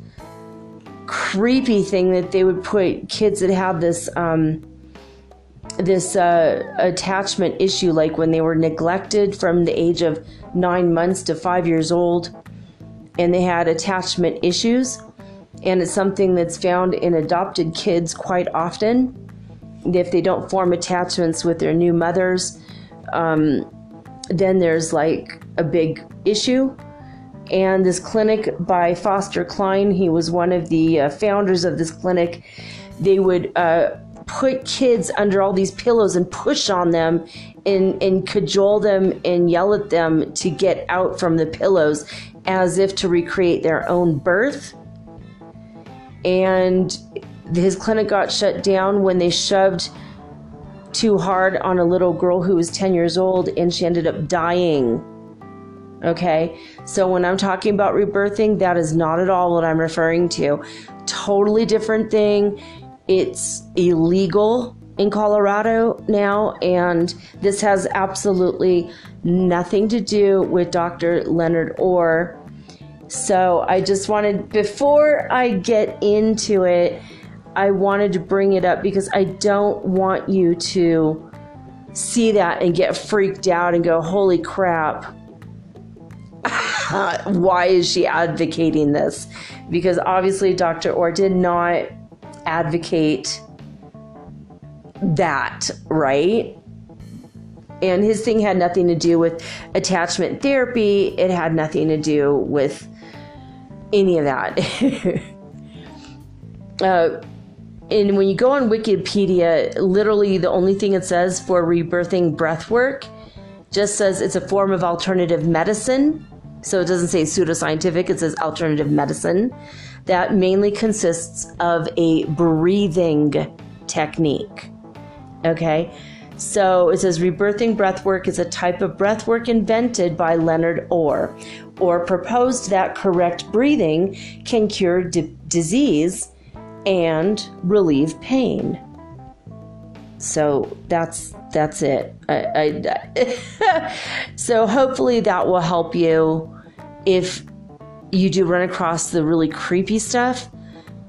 creepy thing that they would put kids that have this um, this uh, attachment issue, like when they were neglected from the age of nine months to five years old, and they had attachment issues. And it's something that's found in adopted kids quite often. If they don't form attachments with their new mothers, um, then there's like a big issue. And this clinic by Foster Cline, he was one of the uh, founders of this clinic. They would uh, put kids under all these pillows and push on them and, and cajole them and yell at them to get out from the pillows as if to recreate their own birth. And his clinic got shut down when they shoved too hard on a little girl who was 10 years old and she ended up dying. Okay, so when I'm talking about rebirthing, that is not at all what I'm referring to. Totally different thing. It's illegal in Colorado now, and this has absolutely nothing to do with Dr. Leonard Orr. So I just wanted, before I get into it, I wanted to bring it up because I don't want you to see that and get freaked out and go, holy crap. [laughs] Why is she advocating this? Because obviously, Dr. Orr did not advocate that, right? And his thing had nothing to do with attachment therapy, it had nothing to do with any of that. [laughs] uh, and when you go on Wikipedia, literally the only thing it says for rebirthing breath work just says it's a form of alternative medicine. So it doesn't say pseudoscientific, it says alternative medicine that mainly consists of a breathing technique. Okay. So it says rebirthing breathwork is a type of breathwork invented by Leonard Orr, or proposed that correct breathing can cure disease and relieve pain. So that's that's it. I, I, [laughs] so hopefully that will help you if you do run across the really creepy stuff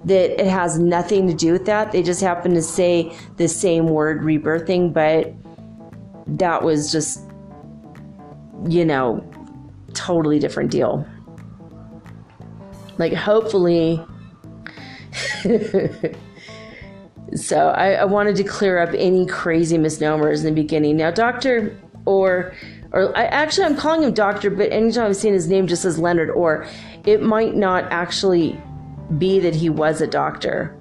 that it has nothing to do with that. They just happen to say the same word rebirthing, but that was just, you know, totally different deal. Like, hopefully. [laughs] so, I, I, wanted to clear up any crazy misnomers in the beginning. Now, Dr. or or I actually I'm calling him Doctor, but anytime I've seen his name just says Leonard Orr, it might not actually be that he was a doctor.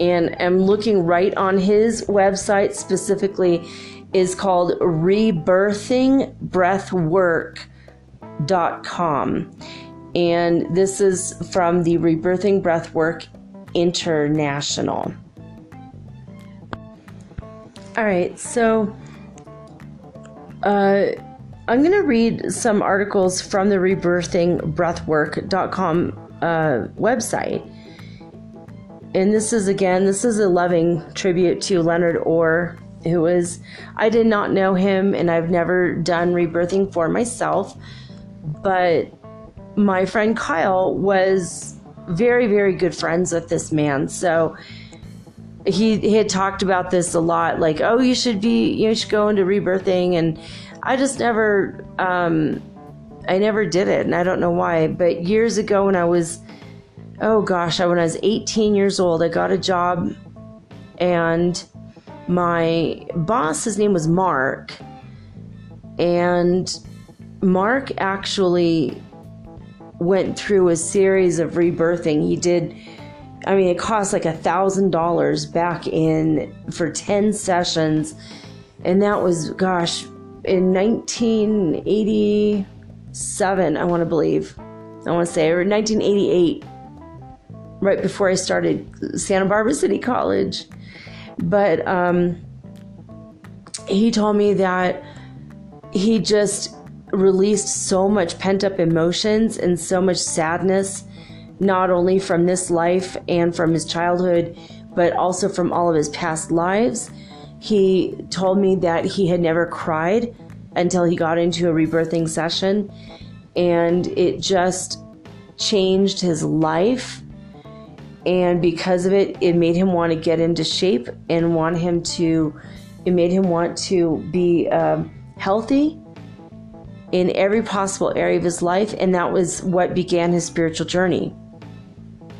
And I'm looking right on his website specifically is called rebirthingbreathwork.com. And this is from the Rebirthing Breathwork International. All right, so uh, I'm going to read some articles from the rebirthingbreathwork.com uh, website. And this is again, this is a loving tribute to Leonard Orr, who is, I did not know him and I've never done rebirthing for myself, but my friend Kyle was very, very good friends with this man. So he, he had talked about this a lot, like, oh, you should be, you should go into rebirthing. And I just never, um, I never did it, and I don't know why. But years ago, when I was, oh gosh, when I was 18 years old, I got a job, and my boss, his name was Mark, and Mark actually went through a series of rebirthing. He did. I mean, it cost like a thousand dollars back in for 10 sessions And that was, gosh, in 1987, I want to believe. I want to say, or 1988, right before I started Santa Barbara City College. But um, he told me that he just released so much pent up emotions and so much sadness, not only from this life and from his childhood, but also from all of his past lives. He told me that he had never cried until he got into a rebirthing session, and it just changed his life. And because of it, it made him want to get into shape and want him to, it made him want to be um, healthy in every possible area of his life. And that was what began his spiritual journey.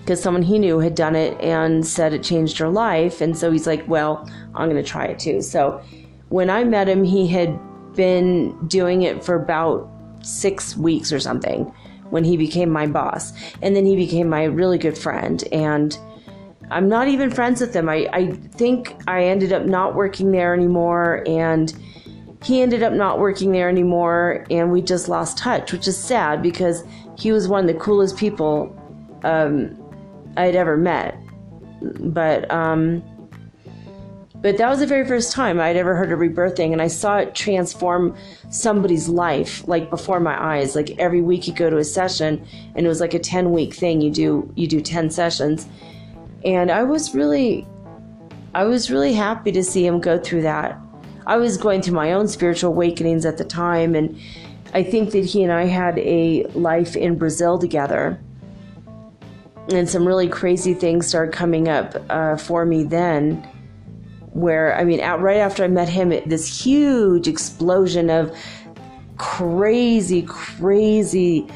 Because someone he knew had done it and said it changed her life. And so he's like, well, I'm going to try it too. So when I met him, he had been doing it for about six weeks or something when he became my boss. And then he became my really good friend. And I'm not even friends with him. I, I think I ended up not working there anymore. And he ended up not working there anymore. And we just lost touch, which is sad because he was one of the coolest people um, I'd ever met. But, um, but that was the very first time I'd ever heard of rebirthing, and I saw it transform somebody's life like before my eyes. Like every week you go to a session, and it was like a ten week thing. You do you do ten sessions, and I was really, I was really happy to see him go through that. I was going through my own spiritual awakenings at the time, and I think that he and I had a life in Brazil together. And some really crazy things started coming up uh, for me then where I mean, out, right after I met him, it, this huge explosion of crazy, crazy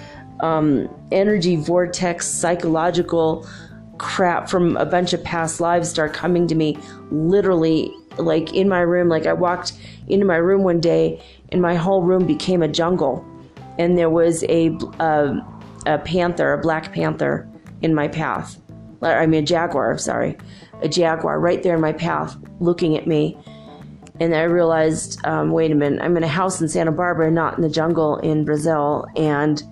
um, energy vortex, psychological crap from a bunch of past lives start coming to me literally like in my room like i walked into my room one day and my whole room became a jungle and there was a, a, a panther a black panther in my path i mean a jaguar I'm sorry a jaguar right there in my path looking at me. And I realized, um, wait a minute, I'm in a house in Santa Barbara, not in the jungle in Brazil. And,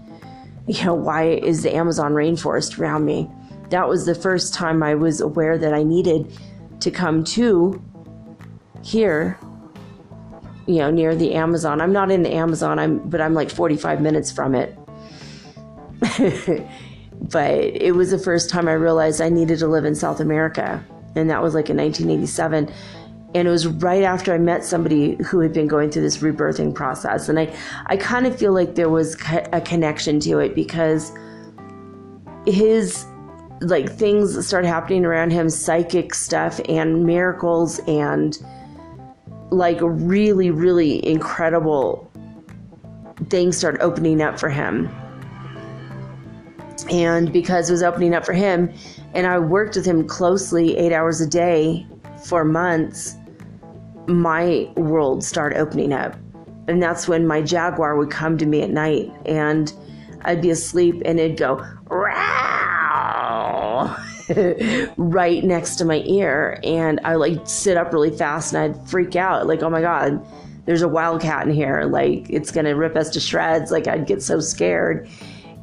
you know, why is the Amazon rainforest around me? That was the first time I was aware that I needed to come to here, you know, near the Amazon. I'm not in the Amazon, I'm, but I'm like 45 minutes from it. [laughs] but it was the first time I realized I needed to live in South America and that was like in 1987 and it was right after I met somebody who had been going through this rebirthing process and I I kind of feel like there was a connection to it because his like things started happening around him psychic stuff and miracles and like really really incredible things started opening up for him and because it was opening up for him and I worked with him closely eight hours a day for months, my world started opening up. And that's when my Jaguar would come to me at night and I'd be asleep and it'd go, [laughs] right next to my ear. And I like sit up really fast and I'd freak out, like, oh my God, there's a wildcat in here. Like, it's going to rip us to shreds. Like, I'd get so scared.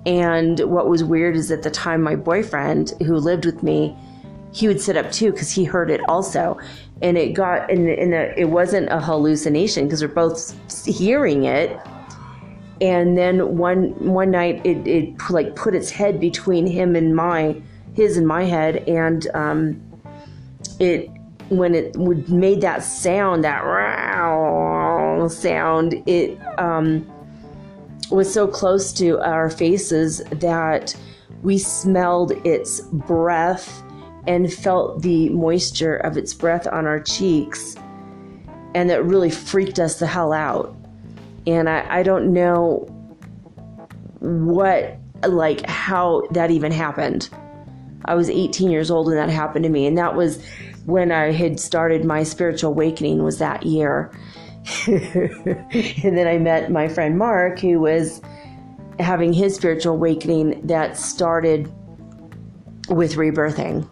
And what was weird is at the time, my boyfriend who lived with me, he would sit up too because he heard it also. And it got, and, it wasn't a hallucination because we're both hearing it. And then one one night, it, it like put its head between him and my, his and my head, and um, it when it would made that sound, that sound, it um, was so close to our faces that we smelled its breath and felt the moisture of its breath on our cheeks. And that really freaked us the hell out. And I, I don't know what, like, how that even happened. I was 18 years old when that happened to me. And that was when I had started my spiritual awakening, was that year. [laughs] and then I met my friend Mark, who was having his spiritual awakening that started with rebirthing.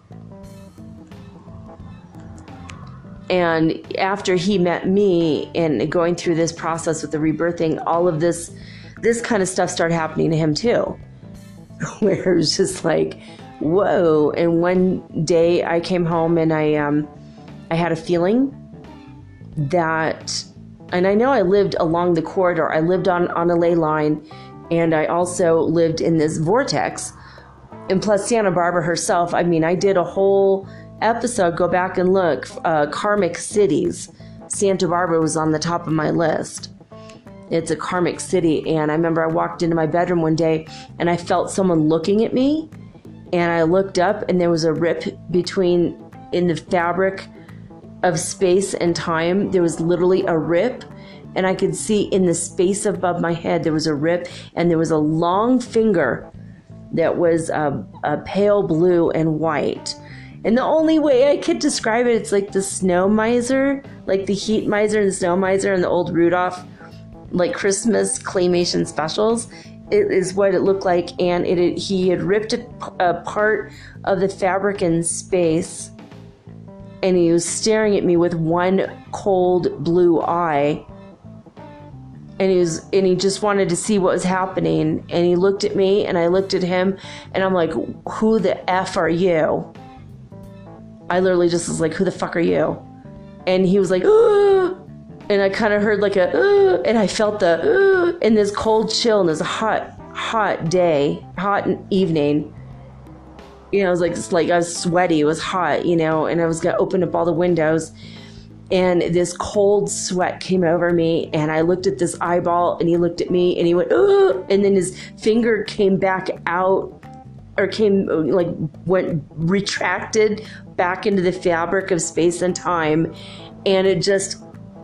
And after he met me and going through this process with the rebirthing, all of this this kind of stuff started happening to him too. [laughs] Where it was just like, whoa. And one day I came home and I um I had a feeling that and I know I lived along the corridor. I lived on, on a ley line and I also lived in this vortex. And plus Santa Barbara herself, I mean, I did a whole episode, go back and look, uh, Karmic Cities. Santa Barbara was on the top of my list. It's a karmic city. And I remember I walked into my bedroom one day and I felt someone looking at me. And I looked up and there was a rip between in the fabric of space and time. There was literally a rip. And I could see in the space above my head, there was a rip and there was a long finger that was a, a pale blue and white. And the only way I could describe it, it's like the snow miser, like the heat miser and the snow miser and the old Rudolph, like Christmas claymation specials. It is what it looked like, and it, it he had ripped a, a part of the fabric in space, and he was staring at me with one cold blue eye. And he was, and he just wanted to see what was happening. And he looked at me, and I looked at him, and I'm like, "Who the f are you?" I literally just was like, "Who the fuck are you?" And he was like, "Ugh!" [gasps] Ah! And I kind of heard like a, "Ugh!" and I felt the, in this cold chill in this hot, hot day, hot evening. You know, it was like it's like I was sweaty. It was hot, you know, and I was gonna open up all the windows, and this cold sweat came over me, and I looked at this eyeball, and he looked at me, and he went, and then his finger came back out or came like went retracted back into the fabric of space and time and it just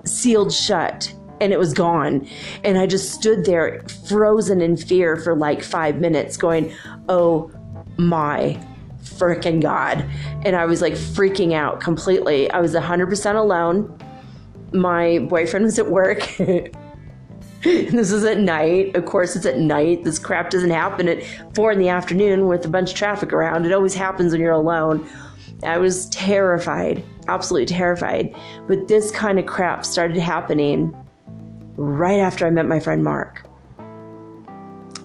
sealed shut and it was gone and i just stood there frozen in fear for like 5 minutes going oh my freaking god and i was like freaking out completely i was 100% alone my boyfriend was at work [laughs] this is at night. Of course, it's at night. This crap doesn't happen at four in the afternoon with a bunch of traffic around. It always happens when you're alone. I was terrified, absolutely terrified. But this kind of crap started happening right after I met my friend Mark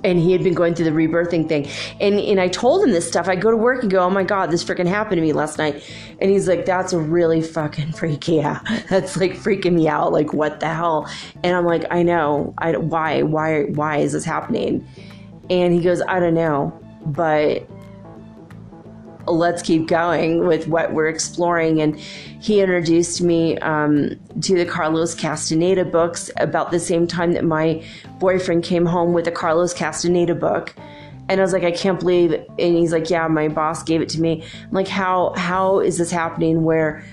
and he had been going through the rebirthing thing. And and I told him this stuff. I go to work and go, "Oh my god, this freaking happened to me last night." And he's like, "That's really fucking [laughs] freaky. Yeah, that's like freaking me out. Like, what the hell?" And I'm like, "I know. I why why why is this happening?" And he goes, "I don't know, but." Let's keep going with what we're exploring. And he introduced me um, to the Carlos Castaneda books about the same time that my boyfriend came home with a Carlos Castaneda book. And I was like, I can't believe. It. And he's like, Yeah, my boss gave it to me. I'm like, how how is this happening? Where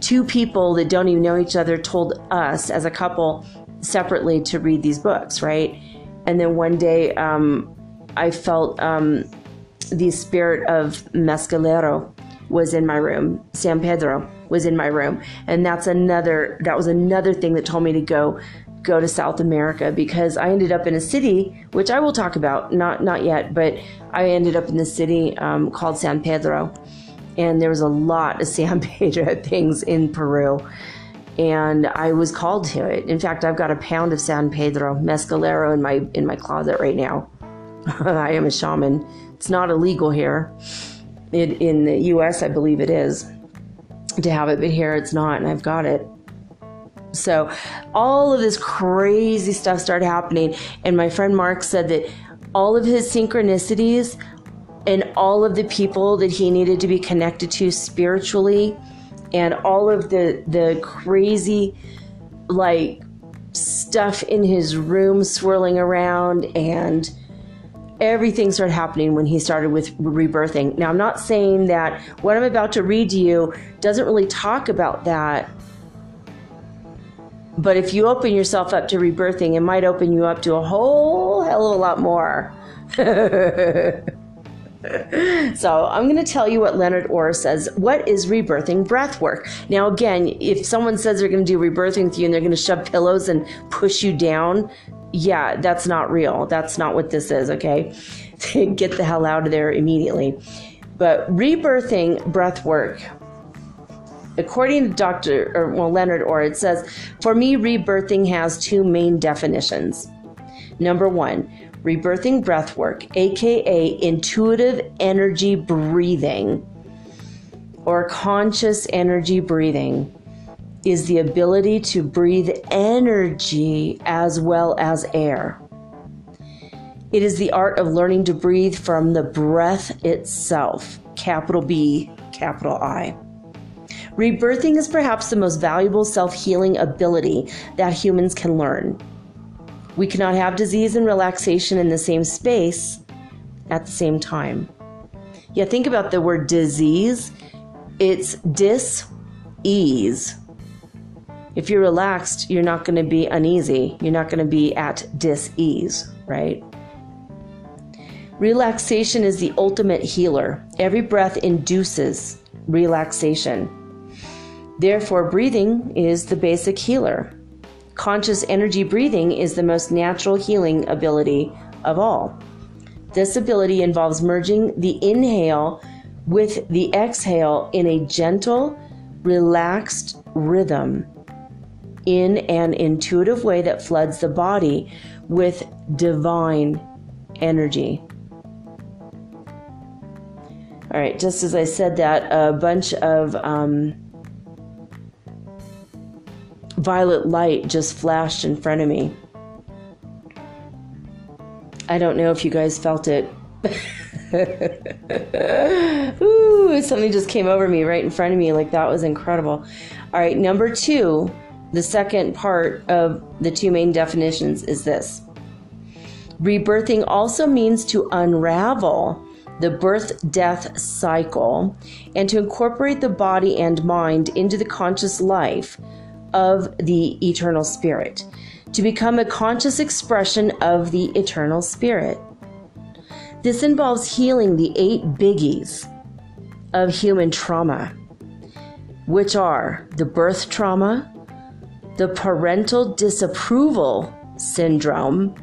two people that don't even know each other told us as a couple separately to read these books, right? And then one day, um, I felt um, the spirit of Mescalero was in my room. San Pedro was in my room, and that's another. That was another thing that told me to go go to South America because I ended up in a city, which I will talk about, not not yet, but I ended up in the city um, called San Pedro, and there was a lot of [laughs] San Pedro things in Peru, and I was called to it. In fact, I've got a pound of San Pedro Mescalero in my in my closet right now. [laughs] I am a shaman. It's not illegal here. It, in the U.S., I believe it is to have it, but here it's not, and I've got it. So, all of this crazy stuff started happening, and my friend Mark said that all of his synchronicities and all of the people that he needed to be connected to spiritually, and all of the the crazy like stuff in his room swirling around and everything started happening when he started with rebirthing. Now, I'm not saying that what I'm about to read to you doesn't really talk about that. But if you open yourself up to rebirthing, it might open you up to a whole hell of a lot more. [laughs] so I'm going to tell you what Leonard Orr says. What is rebirthing breath work? Now, again, if someone says they're going to do rebirthing with you and they're going to shove pillows and push you down, yeah, that's not real. That's not what this is, okay? [laughs] Get the hell out of there immediately. But rebirthing breath work according to Dr. Orr, well, Leonard Orr, it says, For me, rebirthing has two main definitions. Number one, rebirthing breath work, aka intuitive energy breathing or conscious energy breathing, is the ability to breathe energy as well as air. It is the art of learning to breathe from the breath itself, capital B, capital I. Rebirthing is perhaps the most valuable self healing ability that humans can learn. We cannot have disease and relaxation in the same space at the same time. Yeah, think about the word disease. It's dis ease. If you're relaxed, you're not going to be uneasy. You're not going to be at dis ease, right? Relaxation is the ultimate healer. Every breath induces relaxation. Therefore, breathing is the basic healer. Conscious energy breathing is the most natural healing ability of all. This ability involves merging the inhale with the exhale in a gentle, relaxed rhythm in an intuitive way that floods the body with divine energy. All right, just as I said that, a bunch of um, violet light just flashed in front of me. I don't know if you guys felt it. [laughs] Ooh, something just came over me right in front of me. Like that was incredible. All right, number two, the second part of the two main definitions is this Rebirthing also means to unravel the birth death cycle, and to incorporate the body and mind into the conscious life of the eternal spirit, to become a conscious expression of the eternal spirit. This involves healing the eight biggies of human trauma, which are the birth trauma, the parental disapproval syndrome,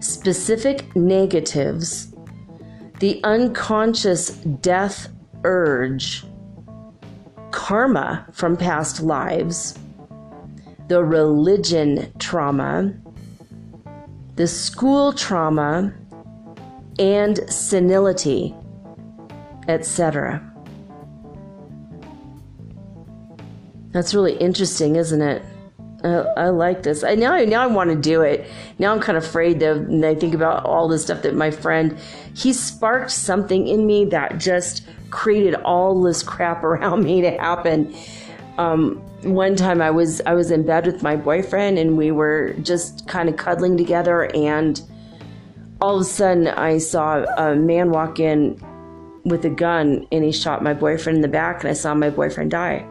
specific negatives, the unconscious death urge, karma from past lives, the religion trauma, the school trauma, and senility, etc. That's really interesting, isn't it? Uh, I like this. I now now I want to do it. Now I'm kind of afraid though. And I think about all the stuff that my friend he sparked something in me that just created all this crap [laughs] around me to happen. Um, one time I was I was in bed with my boyfriend and we were just kind of cuddling together and all of a sudden I saw a man walk in with a gun and he shot my boyfriend in the back and I saw my boyfriend die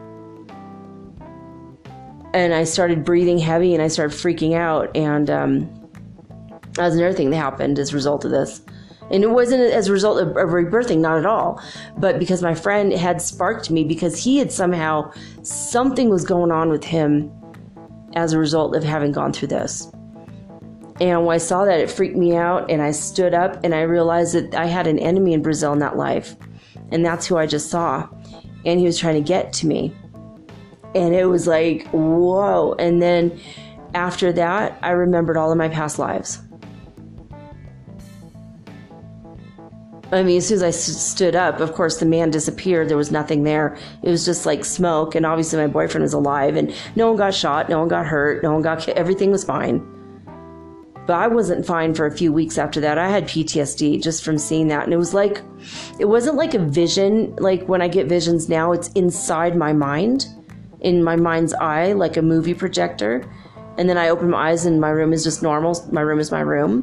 and I started breathing heavy and I started freaking out. And um, that was another thing that happened as a result of this. And it wasn't as a result of, of rebirthing, not at all, but because my friend had sparked me because he had somehow, something was going on with him as a result of having gone through this. And when I saw that, it freaked me out, and I stood up and I realized that I had an enemy in Brazil in that life. And that's who I just saw. And he was trying to get to me and it was like whoa and then after that i remembered all of my past lives I mean, as soon as I stood up, of course, the man disappeared. There was nothing there. It was just like smoke. And obviously, my boyfriend was alive, and no one got shot, no one got hurt, no one got everything was fine. But I wasn't fine for a few weeks after that. I had PTSD just from seeing that. And it was like, it wasn't like a vision. Like when I get visions now, it's inside my mind in my mind's eye like a movie projector. And then I open my eyes and my room is just normal. My room is my room.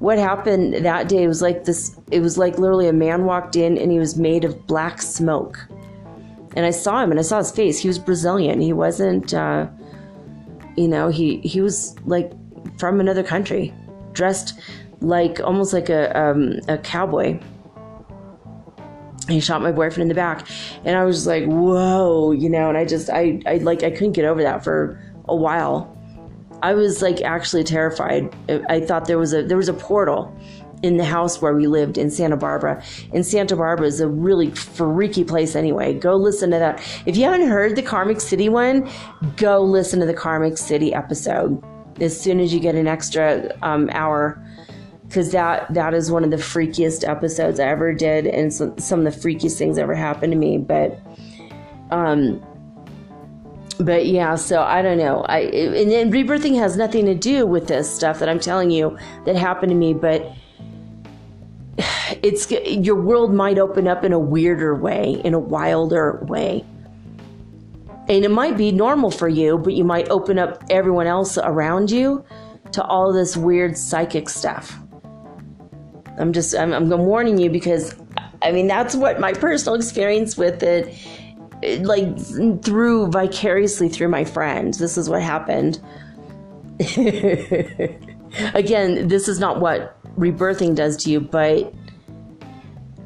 What happened that day was like this it was like literally a man walked in and he was made of black smoke. And I saw him and I saw his face. He was Brazilian. He wasn't uh, you know, he he was like from another country, dressed like almost like a um, a cowboy he shot my boyfriend in the back and i was like whoa you know and i just i i like i couldn't get over that for a while i was like actually terrified i thought there was a there was a portal in the house where we lived in Santa Barbara. And Santa Barbara is a really freaky place anyway. Go listen to that. If you haven't heard the Karmic City one, go listen to the Karmic City episode as soon as you get an extra um, hour because that that is one of the freakiest episodes I ever did, and some, some of the freakiest things ever happened to me. But, um, but yeah, so I don't know. I and, and rebirthing has nothing to do with this stuff that I'm telling you that happened to me, but [sighs] it's your world might open up in a weirder way, in a wilder way. And it might be normal for you, but you might open up everyone else around you to all this weird psychic stuff. I'm just, I'm, I'm warning you because, I mean, that's what my personal experience with it, like through vicariously through my friend. This is what happened. [laughs] Again, this is not what rebirthing does to you, but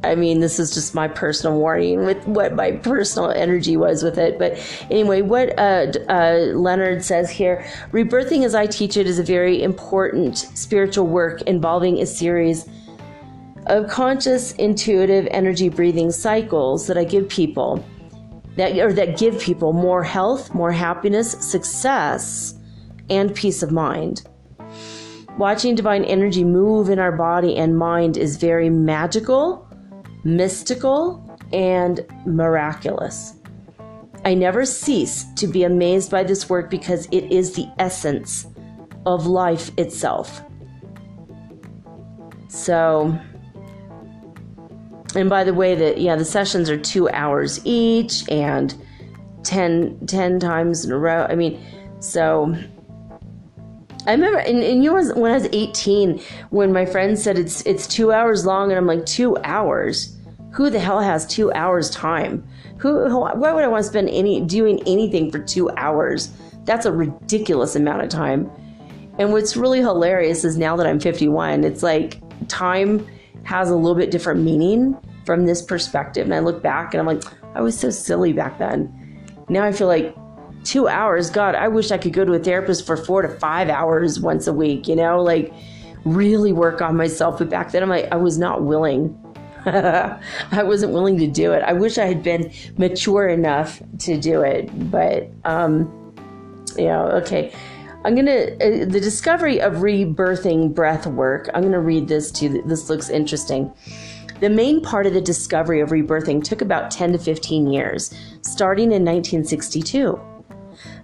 I mean, this is just my personal warning with what my personal energy was with it. But anyway, what uh, uh, Leonard says here rebirthing as I teach it is a very important spiritual work involving a series of conscious, intuitive energy breathing cycles that I give people that or that give people more health, more happiness, success, and peace of mind. Watching divine energy move in our body and mind is very magical, mystical, and miraculous. I never cease to be amazed by this work because it is the essence of life itself. So, and by the way, that yeah, the sessions are two hours each and 10, 10 times in a row. I mean, so I remember, and, and you know, when I was 18, when my friend said it's it's two hours long, and I'm like, two hours? Who the hell has two hours time? Who, who why would I want to spend any doing anything for two hours? That's a ridiculous amount of time. And what's really hilarious is now that I'm 51, it's like time has a little bit different meaning from this perspective. And I look back and I'm like, I was so silly back then. Now I feel like two hours. God, I wish I could go to a therapist for four to five hours once a week, you know, like really work on myself. But back then, I'm like, I was not willing. [laughs] I wasn't willing to do it. I wish I had been mature enough to do it. But, um, you know, okay. I'm going to, uh, the discovery of rebirthing breath work. I'm going to read this to you. This looks interesting. The main part of the discovery of rebirthing took about 10 to 15 years, starting in 1962.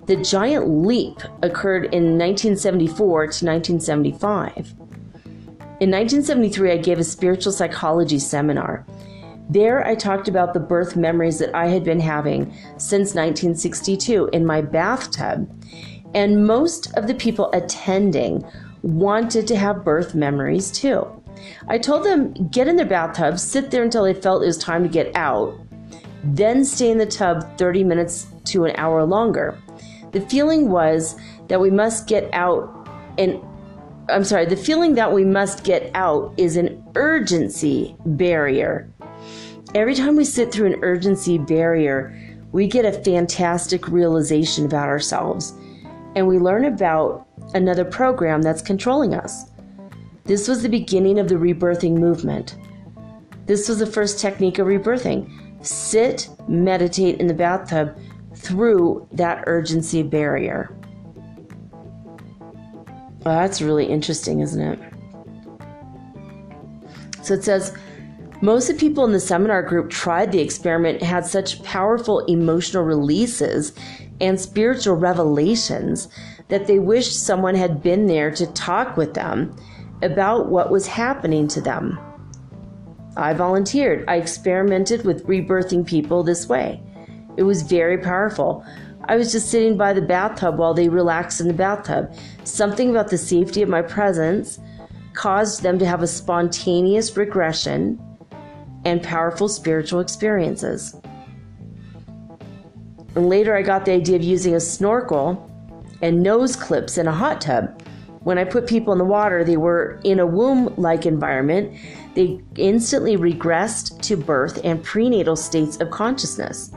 The giant leap occurred in 1974 to 1975. In 1973, I gave a spiritual psychology seminar. There, I talked about the birth memories that I had been having since 1962 in my bathtub, and most of the people attending wanted to have birth memories too. I told them get in their bathtub, sit there until they felt it was time to get out, then stay in the tub 30 minutes to an hour longer. The feeling was that we must get out and I'm sorry, the feeling that we must get out is an urgency barrier. Every time we sit through an urgency barrier, we get a fantastic realization about ourselves and we learn about another program that's controlling us. This was the beginning of the rebirthing movement. This was the first technique of rebirthing. Sit, meditate in the bathtub, through that urgency barrier. Well, that's really interesting, isn't it? So it says most of the people in the seminar group tried the experiment, had such powerful emotional releases and spiritual revelations that they wished someone had been there to talk with them about what was happening to them. I volunteered. I experimented with rebirthing people this way. It was very powerful. I was just sitting by the bathtub while they relaxed in the bathtub. Something about the safety of my presence caused them to have a spontaneous regression and powerful spiritual experiences. And later, I got the idea of using a snorkel and nose clips in a hot tub. When I put people in the water, they were in a womb like environment. They instantly regressed to birth and prenatal states of consciousness.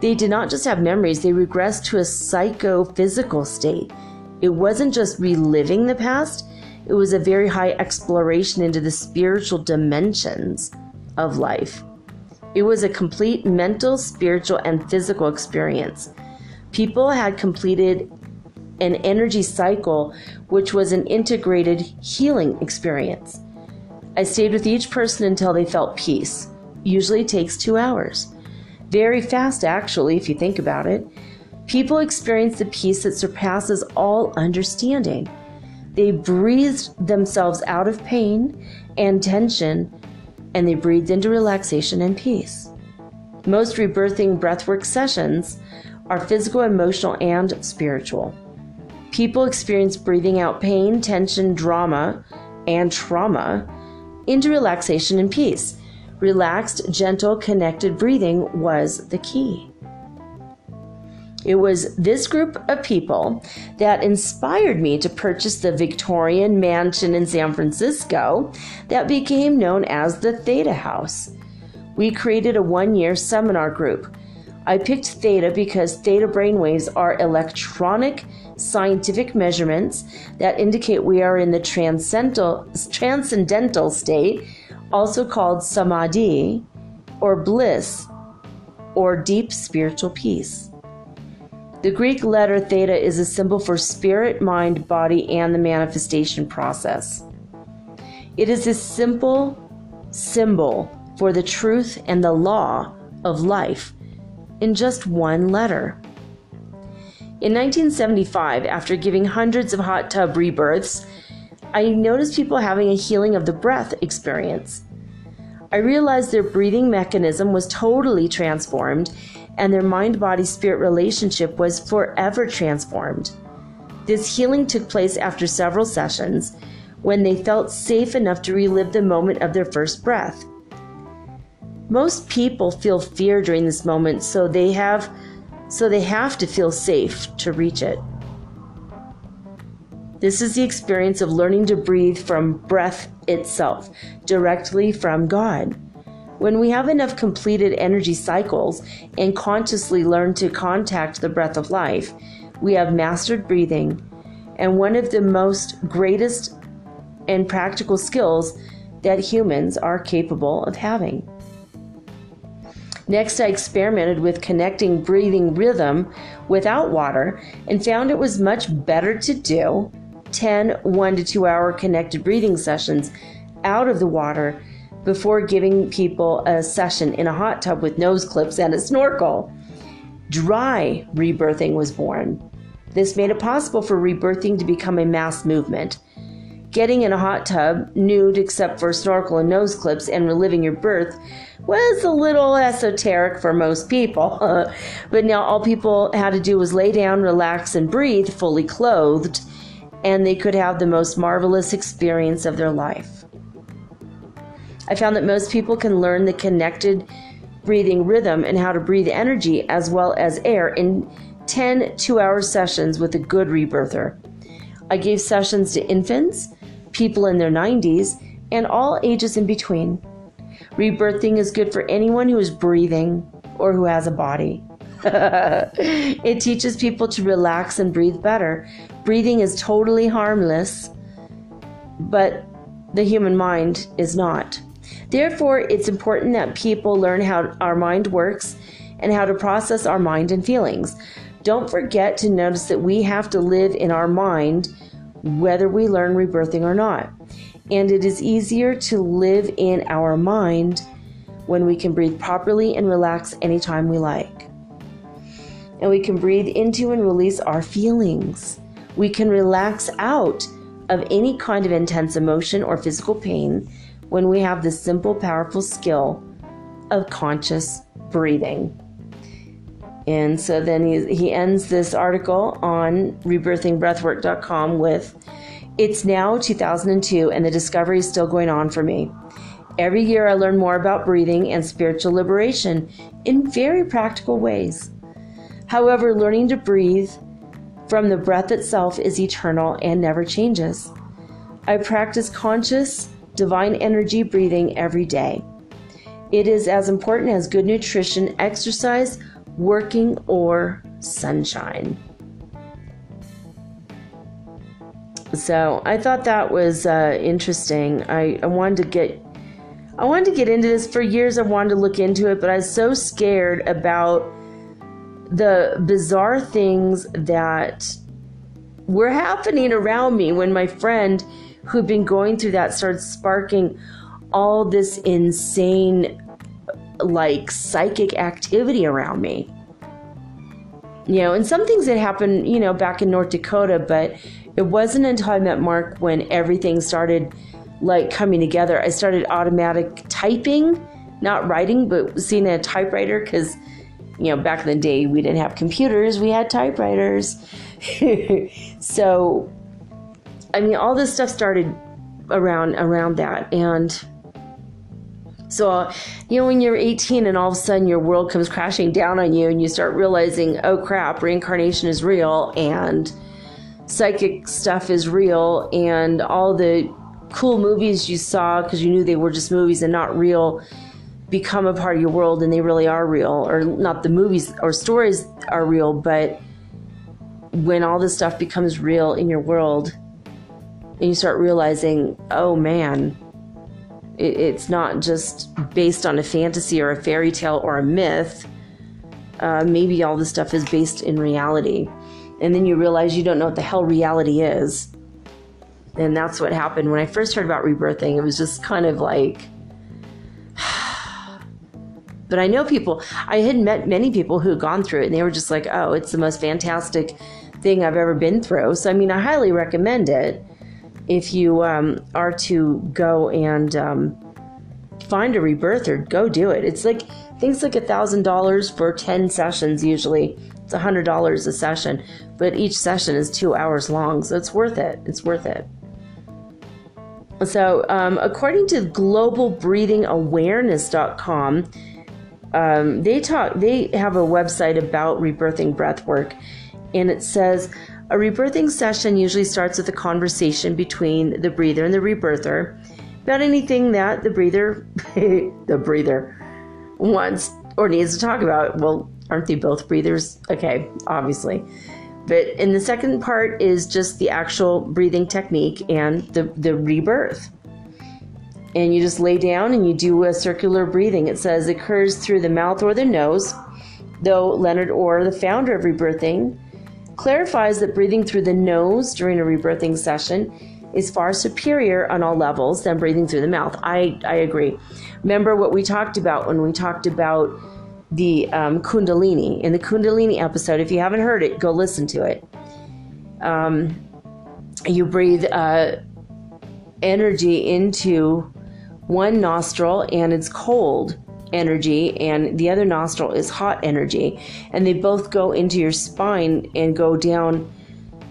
They did not just have memories, they regressed to a psychophysical state. It wasn't just reliving the past, it was a very high exploration into the spiritual dimensions of life. It was a complete mental, spiritual, and physical experience. People had completed an energy cycle, which was an integrated healing experience. I stayed with each person until they felt peace. Usually takes two hours. Very fast, actually, if you think about it. People experience the peace that surpasses all understanding. They breathed themselves out of pain and tension, and they breathed into relaxation and peace. Most rebirthing breathwork sessions are physical, emotional, and spiritual. People experience breathing out pain, tension, drama, and trauma into relaxation and peace. Relaxed, gentle, connected breathing was the key. It was this group of people that inspired me to purchase the Victorian mansion in San Francisco that became known as the Theta House. We created a one year seminar group. I picked theta because theta brainwaves are electronic scientific measurements that indicate we are in the transcendental, transcendental state, also called samadhi, or bliss, or deep spiritual peace. The Greek letter theta is a symbol for spirit, mind, body, and the manifestation process. It is a simple symbol for the truth and the law of life in just one letter. In 1975, after giving hundreds of hot tub rebirths, I noticed people having a healing of the breath experience. I realized their breathing mechanism was totally transformed and their mind body spirit relationship was forever transformed. This healing took place after several sessions when they felt safe enough to relive the moment of their first breath. Most people feel fear during this moment, so they have so they have to feel safe to reach it. This is the experience of learning to breathe from breath itself, directly from God. When we have enough completed energy cycles and consciously learn to contact the breath of life, we have mastered breathing and one of the most greatest and practical skills that humans are capable of having. Next, I experimented with connecting breathing rhythm without water and found it was much better to do 10 1 to 2 hour connected breathing sessions out of the water before giving people a session in a hot tub with nose clips and a snorkel. Dry rebirthing was born. This made it possible for rebirthing to become a mass movement. Getting in a hot tub, nude except for snorkel and nose clips, and reliving your birth was a little esoteric for most people. [laughs] but now all people had to do was lay down, relax, and breathe fully clothed, and they could have the most marvelous experience of their life. I found that most people can learn the connected breathing rhythm and how to breathe energy as well as air in 10 two hour sessions with a good rebirther. I gave sessions to infants, people in their 90s, and all ages in between. Rebirthing is good for anyone who is breathing or who has a body. [laughs] it teaches people to relax and breathe better. Breathing is totally harmless, but the human mind is not. Therefore, it's important that people learn how our mind works and how to process our mind and feelings. Don't forget to notice that we have to live in our mind whether we learn rebirthing or not. And it is easier to live in our mind when we can breathe properly and relax anytime we like. And we can breathe into and release our feelings. We can relax out of any kind of intense emotion or physical pain when we have the simple, powerful skill of conscious breathing. And so then he, he ends this article on rebirthingbreathwork.com with It's now 2002 and the discovery is still going on for me. Every year I learn more about breathing and spiritual liberation in very practical ways. However, learning to breathe from the breath itself is eternal and never changes. I practice conscious divine energy breathing every day. It is as important as good nutrition, exercise, working, or sunshine. So I thought that was uh, interesting. I, I wanted to get I wanted to get into this for years. I wanted to look into it, but I was so scared about the bizarre things that were happening around me when my friend who'd been going through that started sparking all this insane like psychic activity around me. You know and some things that happened you know back in north dakota but it wasn't until i met mark when everything started like coming together. I started automatic typing not writing but seeing a typewriter because you know back in the day we didn't have computers we had typewriters. [laughs] So i mean all this stuff started around around that. And so, you know, when you're 18 and all of a sudden your world comes crashing down on you and you start realizing, oh crap, reincarnation is real and psychic stuff is real and all the cool movies you saw because you knew they were just movies and not real become a part of your world and they really are real. Or not the movies or stories are real but when all this stuff becomes real in your world and you start realizing oh man it's not just based on a fantasy or a fairy tale or a myth. Uh, maybe all this stuff is based in reality. And then you realize you don't know what the hell reality is. And that's what happened when I first heard about rebirthing. It was just kind of like. [sighs] but I know people, I had met many people who had gone through it and they were just like, oh, it's the most fantastic thing I've ever been through. So, I mean, I highly recommend it if you um, are to go and um, find a rebirther, go do it. It's like things like a thousand dollars for ten sessions. Usually, it's a hundred dollars a session, but each session is two hours long, so it's worth it. It's worth it. So, um, according to globalbreathingawareness.com, um, they talk. They have a website about rebirthing breathwork, and it says a rebirthing session usually starts with a conversation between the breather and the rebirther about anything that the breather [laughs] the breather wants or needs to talk about. Well, aren't they both breathers? Okay, obviously. But in the second part is just the actual breathing technique and the, the rebirth. And you just lay down and you do a circular breathing. It says it occurs through the mouth or the nose, though Leonard Orr, the founder of rebirthing, clarifies that breathing through the nose during a rebirthing session is far superior on all levels than breathing through the mouth. I, I agree. Remember what we talked about when we talked about the um, Kundalini. In the Kundalini episode, if you haven't heard it, go listen to it. Um, you breathe uh, energy into one nostril and it's cold energy and the other nostril is hot energy. And they both go into your spine and go down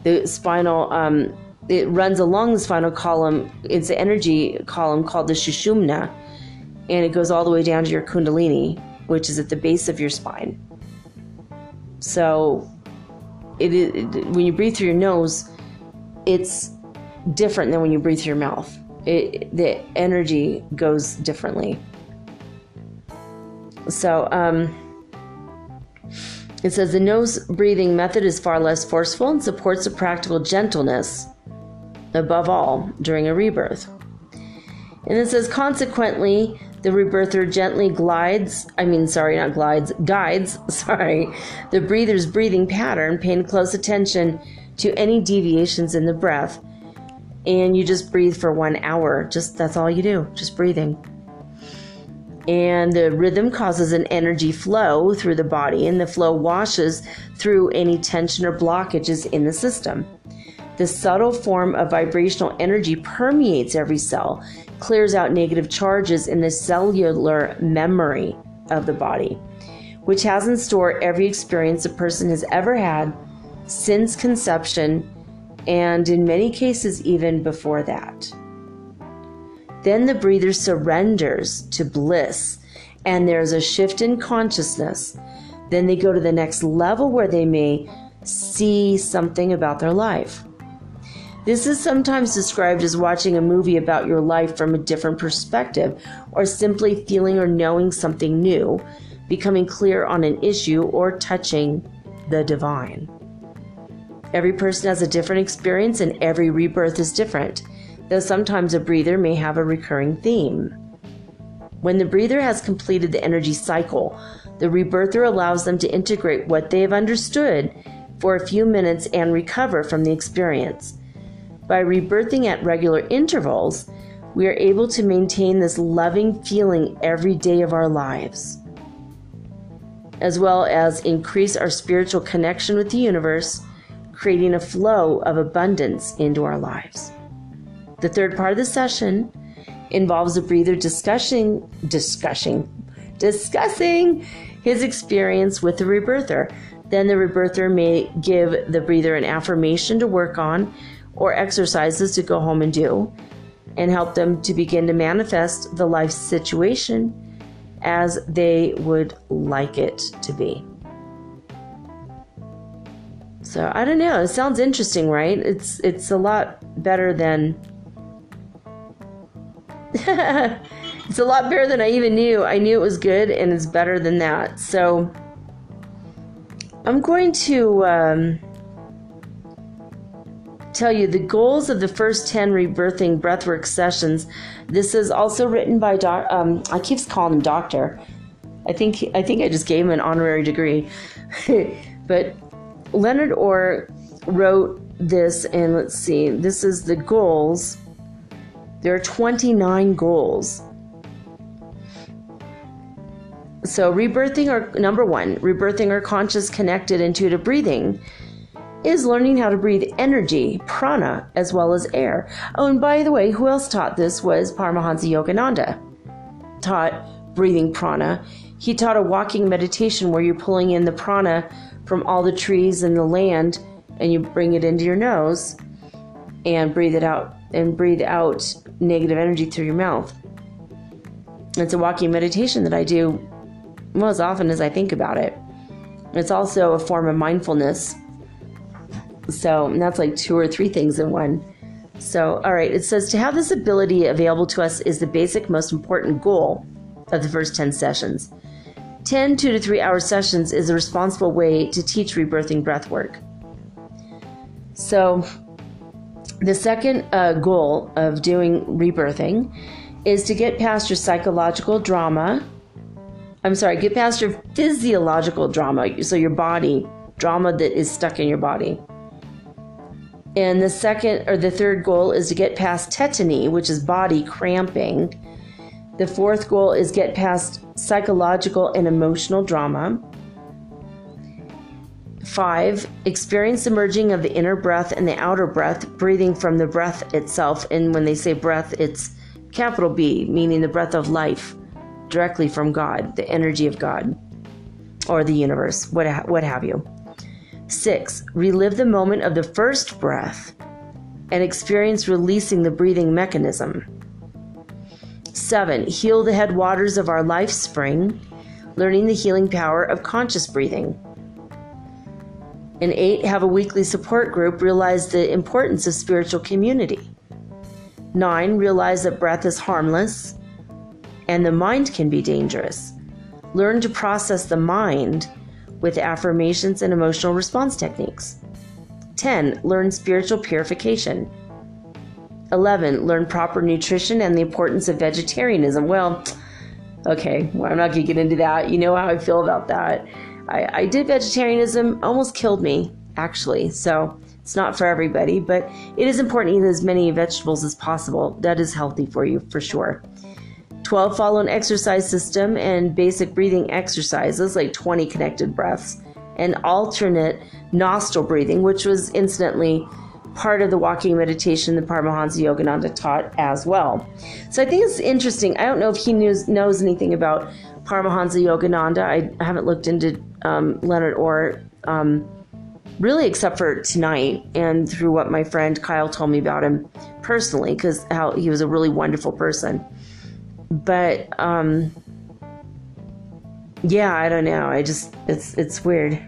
the spinal um, it runs along the spinal column. It's an energy column called the shushumna and it goes all the way down to your kundalini which is at the base of your spine. So it, it when you breathe through your nose it's different than when you breathe through your mouth. It, the energy goes differently so, um, it says the nose breathing method is far less forceful and supports a practical gentleness, above all, during a rebirth. And it says, consequently, the rebirther gently glides, I mean, sorry, not glides, guides, [laughs] sorry, the breather's breathing pattern, paying close attention to any deviations in the breath. And you just breathe for one hour. Just that's all you do, just breathing and the rhythm causes an energy flow through the body, and the flow washes through any tension or blockages in the system. The subtle form of vibrational energy permeates every cell, clears out negative charges in the cellular memory of the body, which has in store every experience a person has ever had since conception, and in many cases, even before that. Then the breather surrenders to bliss and there's a shift in consciousness. Then they go to the next level where they may see something about their life. This is sometimes described as watching a movie about your life from a different perspective, or simply feeling or knowing something new, becoming clear on an issue, or touching the divine. Every person has a different experience and every rebirth is different, though sometimes a breather may have a recurring theme. When the breather has completed the energy cycle, the rebirther allows them to integrate what they have understood for a few minutes and recover from the experience. By rebirthing at regular intervals, we are able to maintain this loving feeling every day of our lives, as well as increase our spiritual connection with the universe, creating a flow of abundance into our lives. The third part of the session involves a breather discussing discussing discussing his experience with the rebirther. Then the rebirther may give the breather an affirmation to work on or exercises to go home and do and help them to begin to manifest the life situation as they would like it to be. So I don't know. It sounds interesting, right? It's it's a lot better than [laughs] it's a lot better than I even knew. I knew it was good, and it's better than that. So I'm going to um, tell you the goals of the first 10 rebirthing breathwork sessions. This is also written by doc. Um, I keep calling him doctor. I think I think I just gave him an honorary degree, [laughs] but Leonard Orr wrote this, and let's see. This is the goals there are 29 goals. So, rebirthing our number one, rebirthing our conscious, connected, intuitive breathing is learning how to breathe energy, prana, as well as air. Oh, and by the way, who else taught this was Paramahansa Yogananda. Taught breathing prana. He taught a walking meditation where you're pulling in the prana from all the trees and the land and you bring it into your nose and breathe it out and breathe out negative energy through your mouth. It's a walking meditation that I do well as often as I think about it. It's also a form of mindfulness. So that's like two or three things in one. So, all right, it says to have this ability available to us is the basic, most important goal of the first 10 sessions. 10 two to three hour sessions is a responsible way to teach rebirthing breath work. So, the second uh, goal of doing rebirthing is to get past your psychological drama. I'm sorry, get past your physiological drama, so your body, drama that is stuck in your body. And the second or the third goal is to get past tetany, which is body cramping. The fourth goal is get past psychological and emotional drama. Five, experience the merging of the inner breath and the outer breath, breathing from the breath itself. And when they say breath, it's capital B, meaning the breath of life, directly from God, the energy of God, or the universe, what, ha- what have you. Six, relive the moment of the first breath and experience releasing the breathing mechanism. Seven, heal the headwaters of our life spring, learning the healing power of conscious breathing. And eight, have a weekly support group, realize the importance of spiritual community. Nine, realize that breath is harmless and the mind can be dangerous. Learn to process the mind with affirmations and emotional response techniques. 10. Learn spiritual purification. 11. Learn proper nutrition and the importance of vegetarianism. Well, okay, well, I'm not going to get into that. You know how I feel about that. I, I did vegetarianism, almost killed me, actually. So it's not for everybody, but it is important to eat as many vegetables as possible. That is healthy for you, for sure. 12 follow an exercise system and basic breathing exercises like 20 connected breaths and alternate nostril breathing, which was incidentally part of the walking meditation that Paramahansa Yogananda taught as well. So I think it's interesting. I don't know if he knows, knows anything about Paramahansa Yogananda. I, haven't looked into um, Leonard Orr um, really except for tonight and through what my friend Kyle told me about him personally, because how he was a really wonderful person. But um, yeah, I don't know. I just it's it's weird.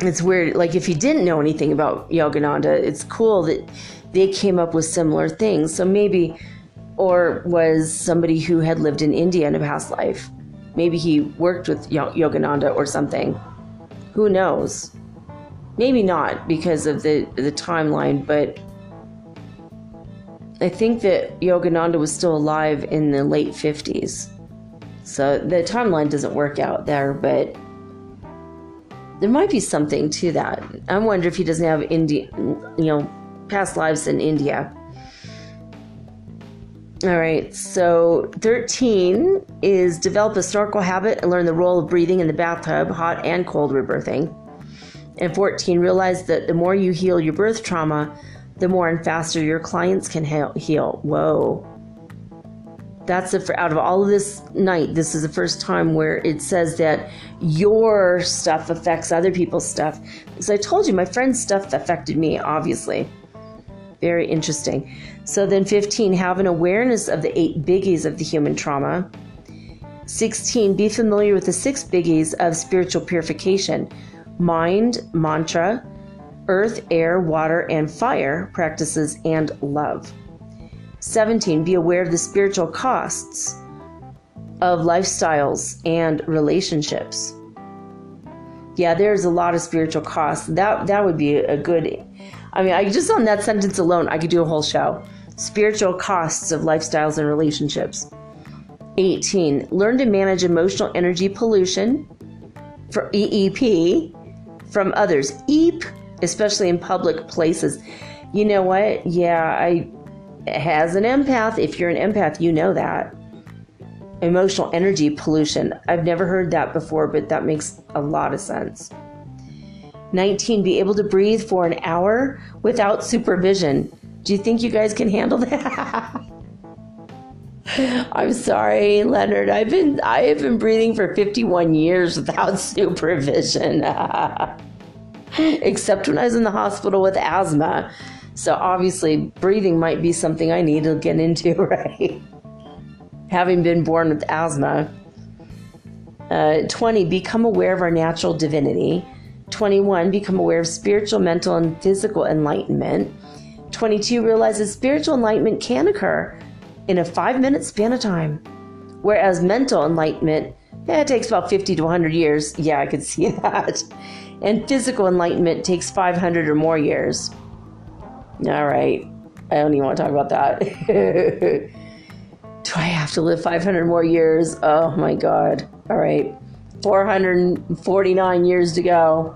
It's weird. Like if you didn't know anything about Yogananda, it's cool that they came up with similar things. So maybe Orr was somebody who had lived in India in a past life. Maybe he worked with Yogananda or something. Who knows? Maybe not because of the the timeline, but I think that Yogananda was still alive in the late 50s. So the timeline doesn't work out there, but there might be something to that. I wonder if he doesn't have India, you know, past lives in India. All right, so 13 is develop a snorkel habit and learn the role of breathing in the bathtub, hot and cold rebirthing. And 14, realize that the more you heal your birth trauma, the more and faster your clients can heal. Whoa. That's the, out of all of this night, this is the first time where it says that your stuff affects other people's stuff. Because I told you, my friend's stuff affected me, obviously. Very interesting. So then 15, have an awareness of the eight biggies of the human trauma. 16, be familiar with the six biggies of spiritual purification mind, mantra, earth, air, water, and fire practices, and love. 17, be aware of the spiritual costs of lifestyles and relationships. Yeah, there's a lot of spiritual costs. That that would be a good I mean, I just on that sentence alone, I could do a whole show. Spiritual costs of lifestyles and relationships. 18. Learn to manage emotional energy pollution for EEP from others. EEP, especially in public places. You know what? Yeah, I has an empath, if you're an empath, you know that. Emotional energy pollution. I've never heard that before, but that makes a lot of sense. 19, be able to breathe for an hour without supervision. Do you think you guys can handle that? [laughs] I'm sorry, Leonard. I've been I have been breathing for 51 years without [laughs] supervision. [laughs] Except when I was in the hospital with asthma. So obviously breathing might be something I need to get into, right? Having been born with asthma. Uh, 20, become aware of our natural divinity. 21, become aware of spiritual, mental, and physical enlightenment. 22, realizes spiritual enlightenment can occur in a five minute span of time, whereas mental enlightenment, yeah, it takes about 50 to 100 years. Yeah, I could [laughs] see that. And physical enlightenment takes 500 or more years. All right. I don't even want to talk about that. [laughs] Do I have to live 500 more years? Oh my God. All right. 449 years to go.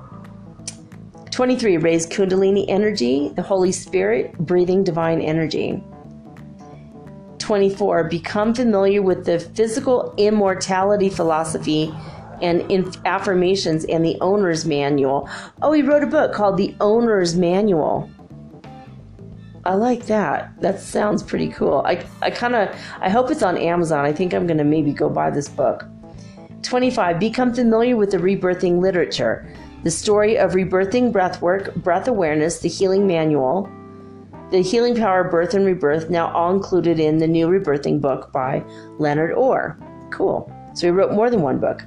23. Raise Kundalini energy, the Holy Spirit, breathing divine energy. 24. Become familiar with the physical immortality philosophy and affirmations and the owner's manual. Oh, he wrote a book called The Owner's Manual. I like that. That sounds pretty cool. I, I kind of I hope it's on Amazon. I think I'm going to maybe go buy this book. 25. Become familiar with the rebirthing literature. The story of rebirthing breathwork, breath awareness, the healing manual, the healing power of birth and rebirth, now all included in the new rebirthing book by Leonard Orr. Cool. So he wrote more than one book.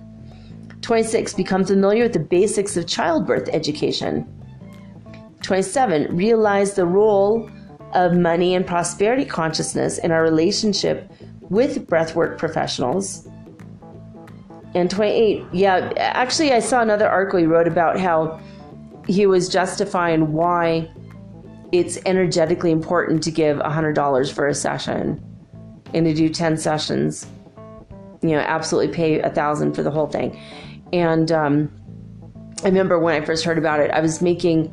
26. Become familiar with the basics of childbirth education. 27. Realize the role of money and prosperity consciousness in our relationship with breathwork professionals and 28 yeah actually i saw another article he wrote about how he was justifying why it's energetically important to give $100 for a session and to do 10 sessions. You know absolutely pay a thousand for the whole thing. And um, i remember when i first heard about it i was making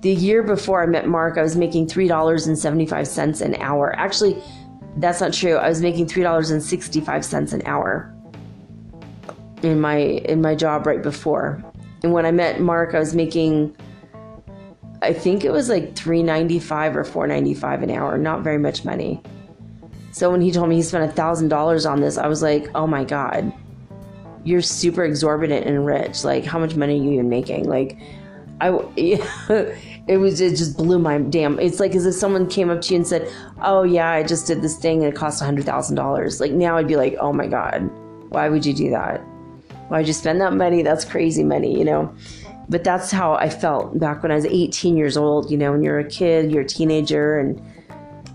the year before i met mark i was making $3.75 an hour. Actually that's not true. I was making $3.65 an hour in my in my job right before. And when I met Mark, I was making I think it was like 395 or 495 an hour, not very much money. So when he told me he spent $1,000 on this, I was like, "Oh my god. You're super exorbitant and rich. Like how much money are you even making?" Like I [laughs] it was it just blew my damn it's like as if someone came up to you and said oh yeah i just did this thing and it cost a hundred thousand dollars like now i'd be like oh my god why would you do that Why'd you spend that money? That's crazy money, you know? But that's how I felt back when I was 18 years old. You know, when you're a kid, you're a teenager, and,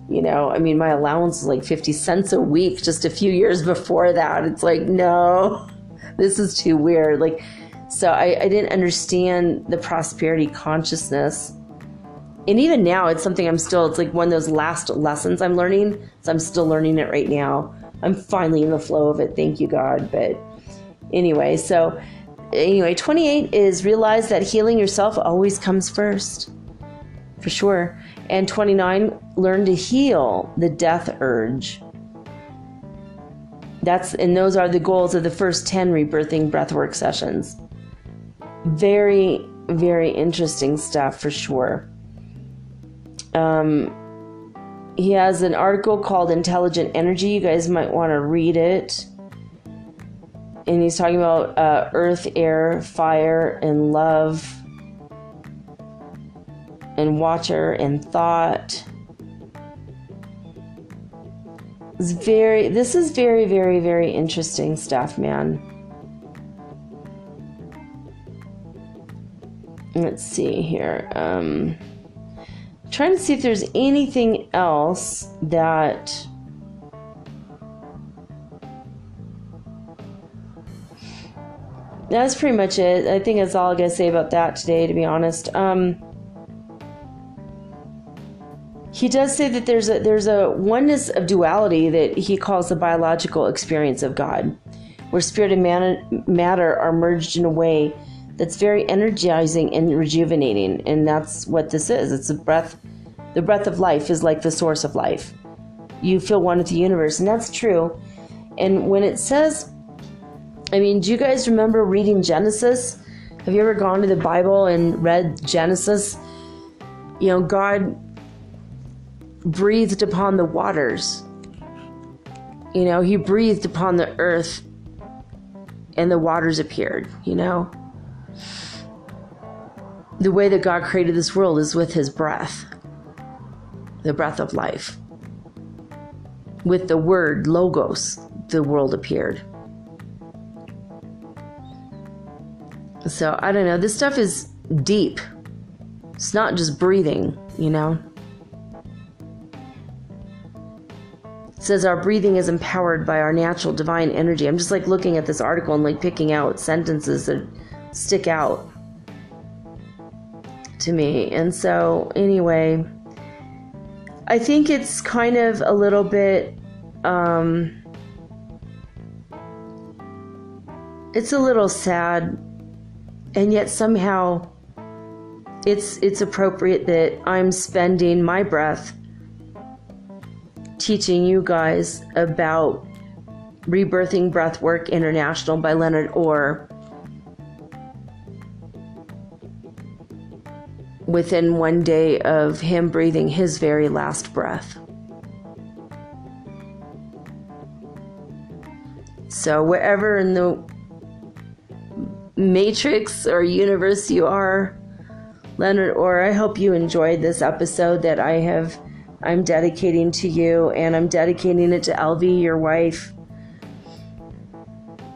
you know, I mean, my allowance was like 50 cents a week just a few years before that. It's like, no, [laughs] this is too weird. Like, So I, I didn't understand the prosperity consciousness. And even now, it's something I'm still, it's like one of those last lessons I'm learning. So I'm still learning it right now. I'm finally in the flow of it. Thank you, God. But anyway, so anyway, 28 is realize that healing yourself always comes first, for sure. And 29, learn to heal the death urge. That's and those are the goals of the first 10 rebirthing breathwork sessions. Very, very interesting stuff for sure. Um, he has an article called Intelligent Energy. You guys might want to read it and he's talking about uh, earth, air, fire, and love, and water, and thought. It's very. This is very, very, very interesting stuff, man. Let's see here. Um, trying to see if there's anything else that that's pretty much it. I think that's all I gotta say about that today, to be honest. Um, he does say that there's a there's a oneness of duality that he calls the biological experience of God, where spirit and man, matter are merged in a way that's very energizing and rejuvenating, and that's what this is. It's a breath. The breath of life is like the source of life. You feel one with the universe, and that's true. And when it says I mean, do you guys remember reading Genesis? Have you ever gone to the Bible and read Genesis? You know, God breathed upon the waters. You know, He breathed upon the earth and the waters appeared, you know? The way that God created this world is with His breath, the breath of life. With the word logos, the world appeared. So I don't know. This stuff is deep. It's not just breathing, you know? It says our breathing is empowered by our natural divine energy. I'm just like looking at this article and like picking out sentences that stick out to me. And so, anyway, I think it's kind of a little bit um it's a little sad and yet somehow it's it's appropriate that I'm spending my breath teaching you guys about Rebirthing Breathwork International by Leonard Orr within one day of him breathing his very last breath. So, wherever in the matrix or universe you are, Leonard Orr, I hope you enjoyed this episode that I have I'm dedicating to you and I'm dedicating it to LV, your wife.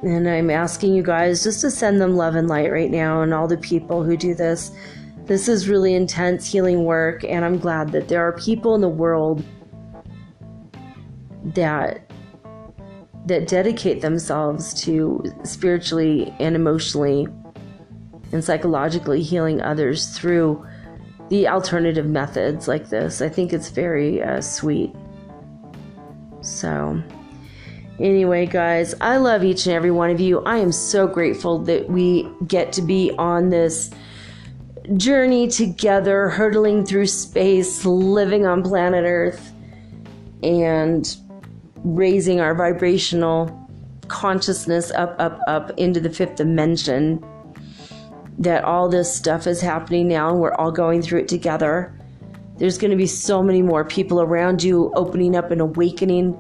And I'm asking you guys just to send them love and light right now and all the people who do this. This is really intense healing work and I'm glad that there are people in the world that that dedicate themselves to spiritually and emotionally and psychologically healing others through the alternative methods like this. I think it's very uh, sweet. So, anyway, guys, I love each and every one of you. I am so grateful that we get to be on this journey together, hurtling through space, living on planet Earth, and raising our vibrational consciousness up, up, up into the fifth dimension. That all this stuff is happening now and we're all going through it together. There's going to be so many more people around you opening up and awakening.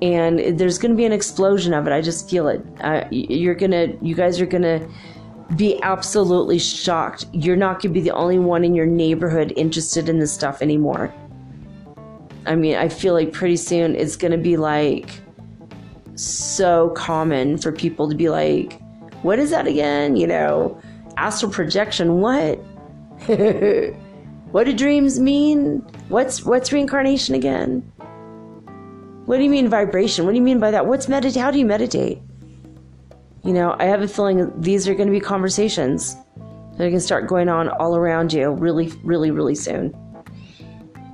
And there's going to be an explosion of it. I just feel it. Uh, you're to, you guys are to be absolutely shocked. You're not going to be the only one in your neighborhood interested in this stuff anymore. I mean, I feel like pretty soon it's going to be like so common for people to be like, what is that again? You know, astral projection, what? [laughs] what do dreams mean? What's what's reincarnation again? What do you mean vibration? What do you mean by that? What's meditate? How do you meditate? You know, I have a feeling these are going to be conversations that are going to start going on all around you really, really, really soon.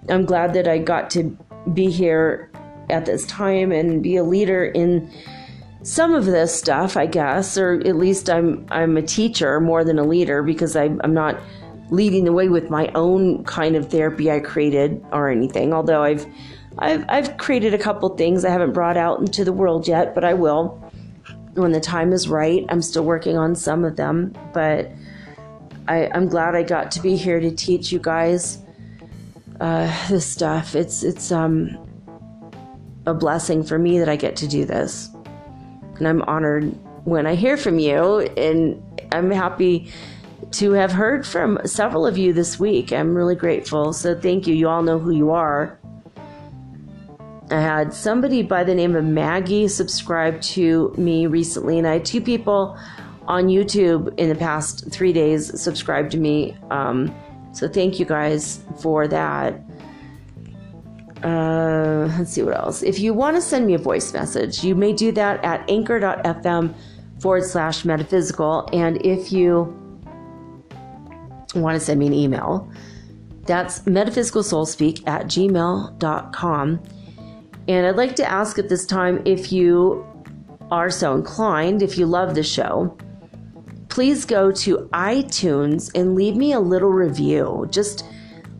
I'm glad that I got to be here at this time and be a leader in some of this stuff, I guess, or at least I'm I'm a teacher more than a leader because I, I'm not leading the way with my own kind of therapy I created or anything. Although I've I've I've created a couple things I haven't brought out into the world yet, but I will when the time is right. I'm still working on some of them, but I, I'm glad I got to be here to teach you guys uh, this stuff. It's it's um a blessing for me that I get to do this. And I'm honored when I hear from you, and I'm happy to have heard from several of you this week. I'm really grateful. So thank you. You all know who you are. I had somebody by the name of Maggie subscribe to me recently, and I had two people on YouTube in the past three days subscribe to me. Um, so thank you guys for that. Uh, let's see what else. If you want to send me a voice message, you may do that at anchor.fm forward slash metaphysical. And if you want to send me an email, that's metaphysicalsoulspeak at gmail.com. And I'd like to ask at this time if you are so inclined, if you love the show, please go to iTunes and leave me a little review. Just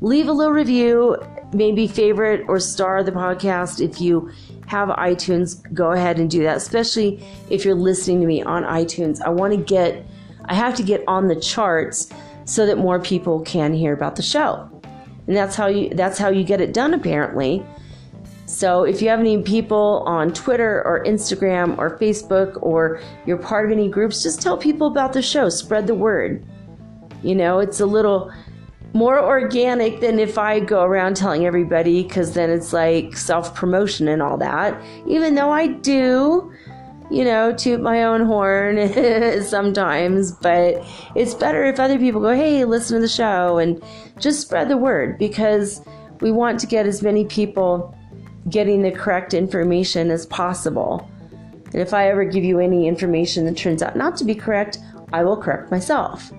leave a little review maybe favorite or star the podcast. If you have iTunes, go ahead and do that, especially if you're listening to me on iTunes. I want to get, I have to get on the charts so that more people can hear about the show. And that's how you that's how you get it done apparently. So if you have any people on Twitter or Instagram or Facebook or you're part of any groups, just tell people about the show, spread the word. You know, it's a little more organic than if I go around telling everybody because then it's like self promotion and all that. Even though I do, you know, toot my own horn [laughs] sometimes, but it's better if other people go, hey, listen to the show and just spread the word because we want to get as many people getting the correct information as possible. And if I ever give you any information that turns out not to be correct, I will correct myself.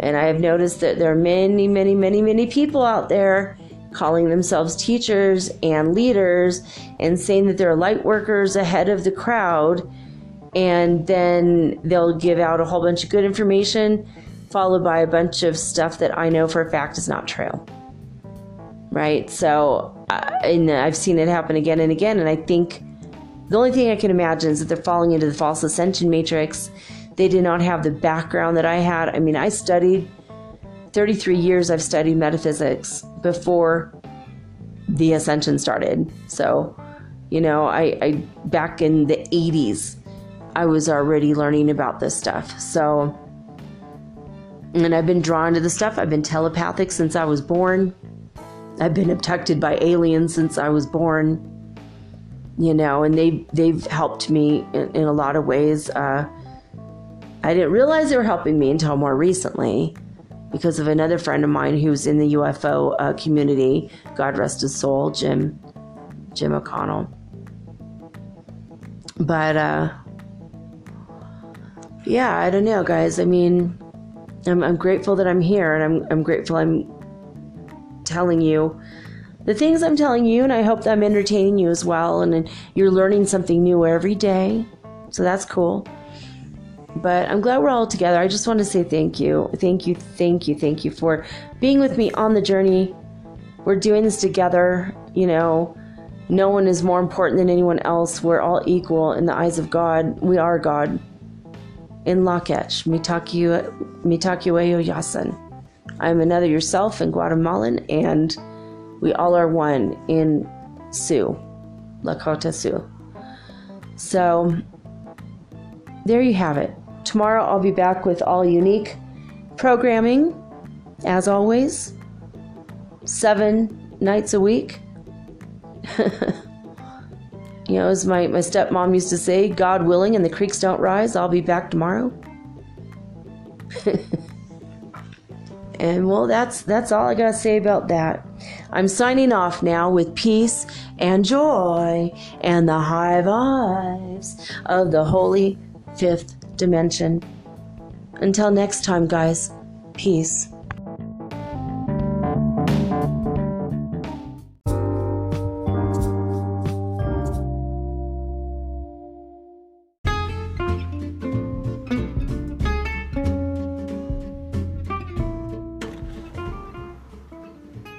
And I have noticed that there are many, many, many, many people out there calling themselves teachers and leaders and saying that they're light workers ahead of the crowd. And then they'll give out a whole bunch of good information, followed by a bunch of stuff that I know for a fact is not true. Right? So, uh, and I've seen it happen again and again. And I think the only thing I can imagine is that they're falling into the false ascension matrix they did not have the background that I had. I mean, I studied 33 years, I've studied metaphysics before the ascension started. So, you know, I, I back in the 80s, I was already learning about this stuff. So, and I've been drawn to the stuff. I've been telepathic since I was born. I've been abducted by aliens since I was born. You know, and they they've helped me in, in a lot of ways. Uh, I didn't realize they were helping me until more recently because of another friend of mine who's in the UFO uh, community. God rest his soul, Jim Jim O'Connell. But uh, yeah, I don't know, guys. I mean, I'm, I'm grateful that I'm here, and I'm I'm grateful I'm telling you the things I'm telling you, and I hope that I'm entertaining you as well, and, you're learning something new every day. So that's cool. But I'm glad we're all together. I just want to say thank you. Thank you, thank you, thank you for being with me on the journey. We're doing this together. You know, no one is more important than anyone else. We're all equal in the eyes of God. We are God. In Lak'ech, Mitakuye Oyasin. I'm another yourself in Guatemalan, and we all are one in Sioux, Lakota Sioux. So, there you have it. Tomorrow I'll be back with all unique programming, as always, seven nights a week. [laughs] you know, as my, my stepmom used to say, God willing and the creeks don't rise, I'll be back tomorrow. [laughs] and well that's that's all I gotta say about that. I'm signing off now with peace and joy and the high vibes of the holy fifth dimension. Until next time, guys, peace.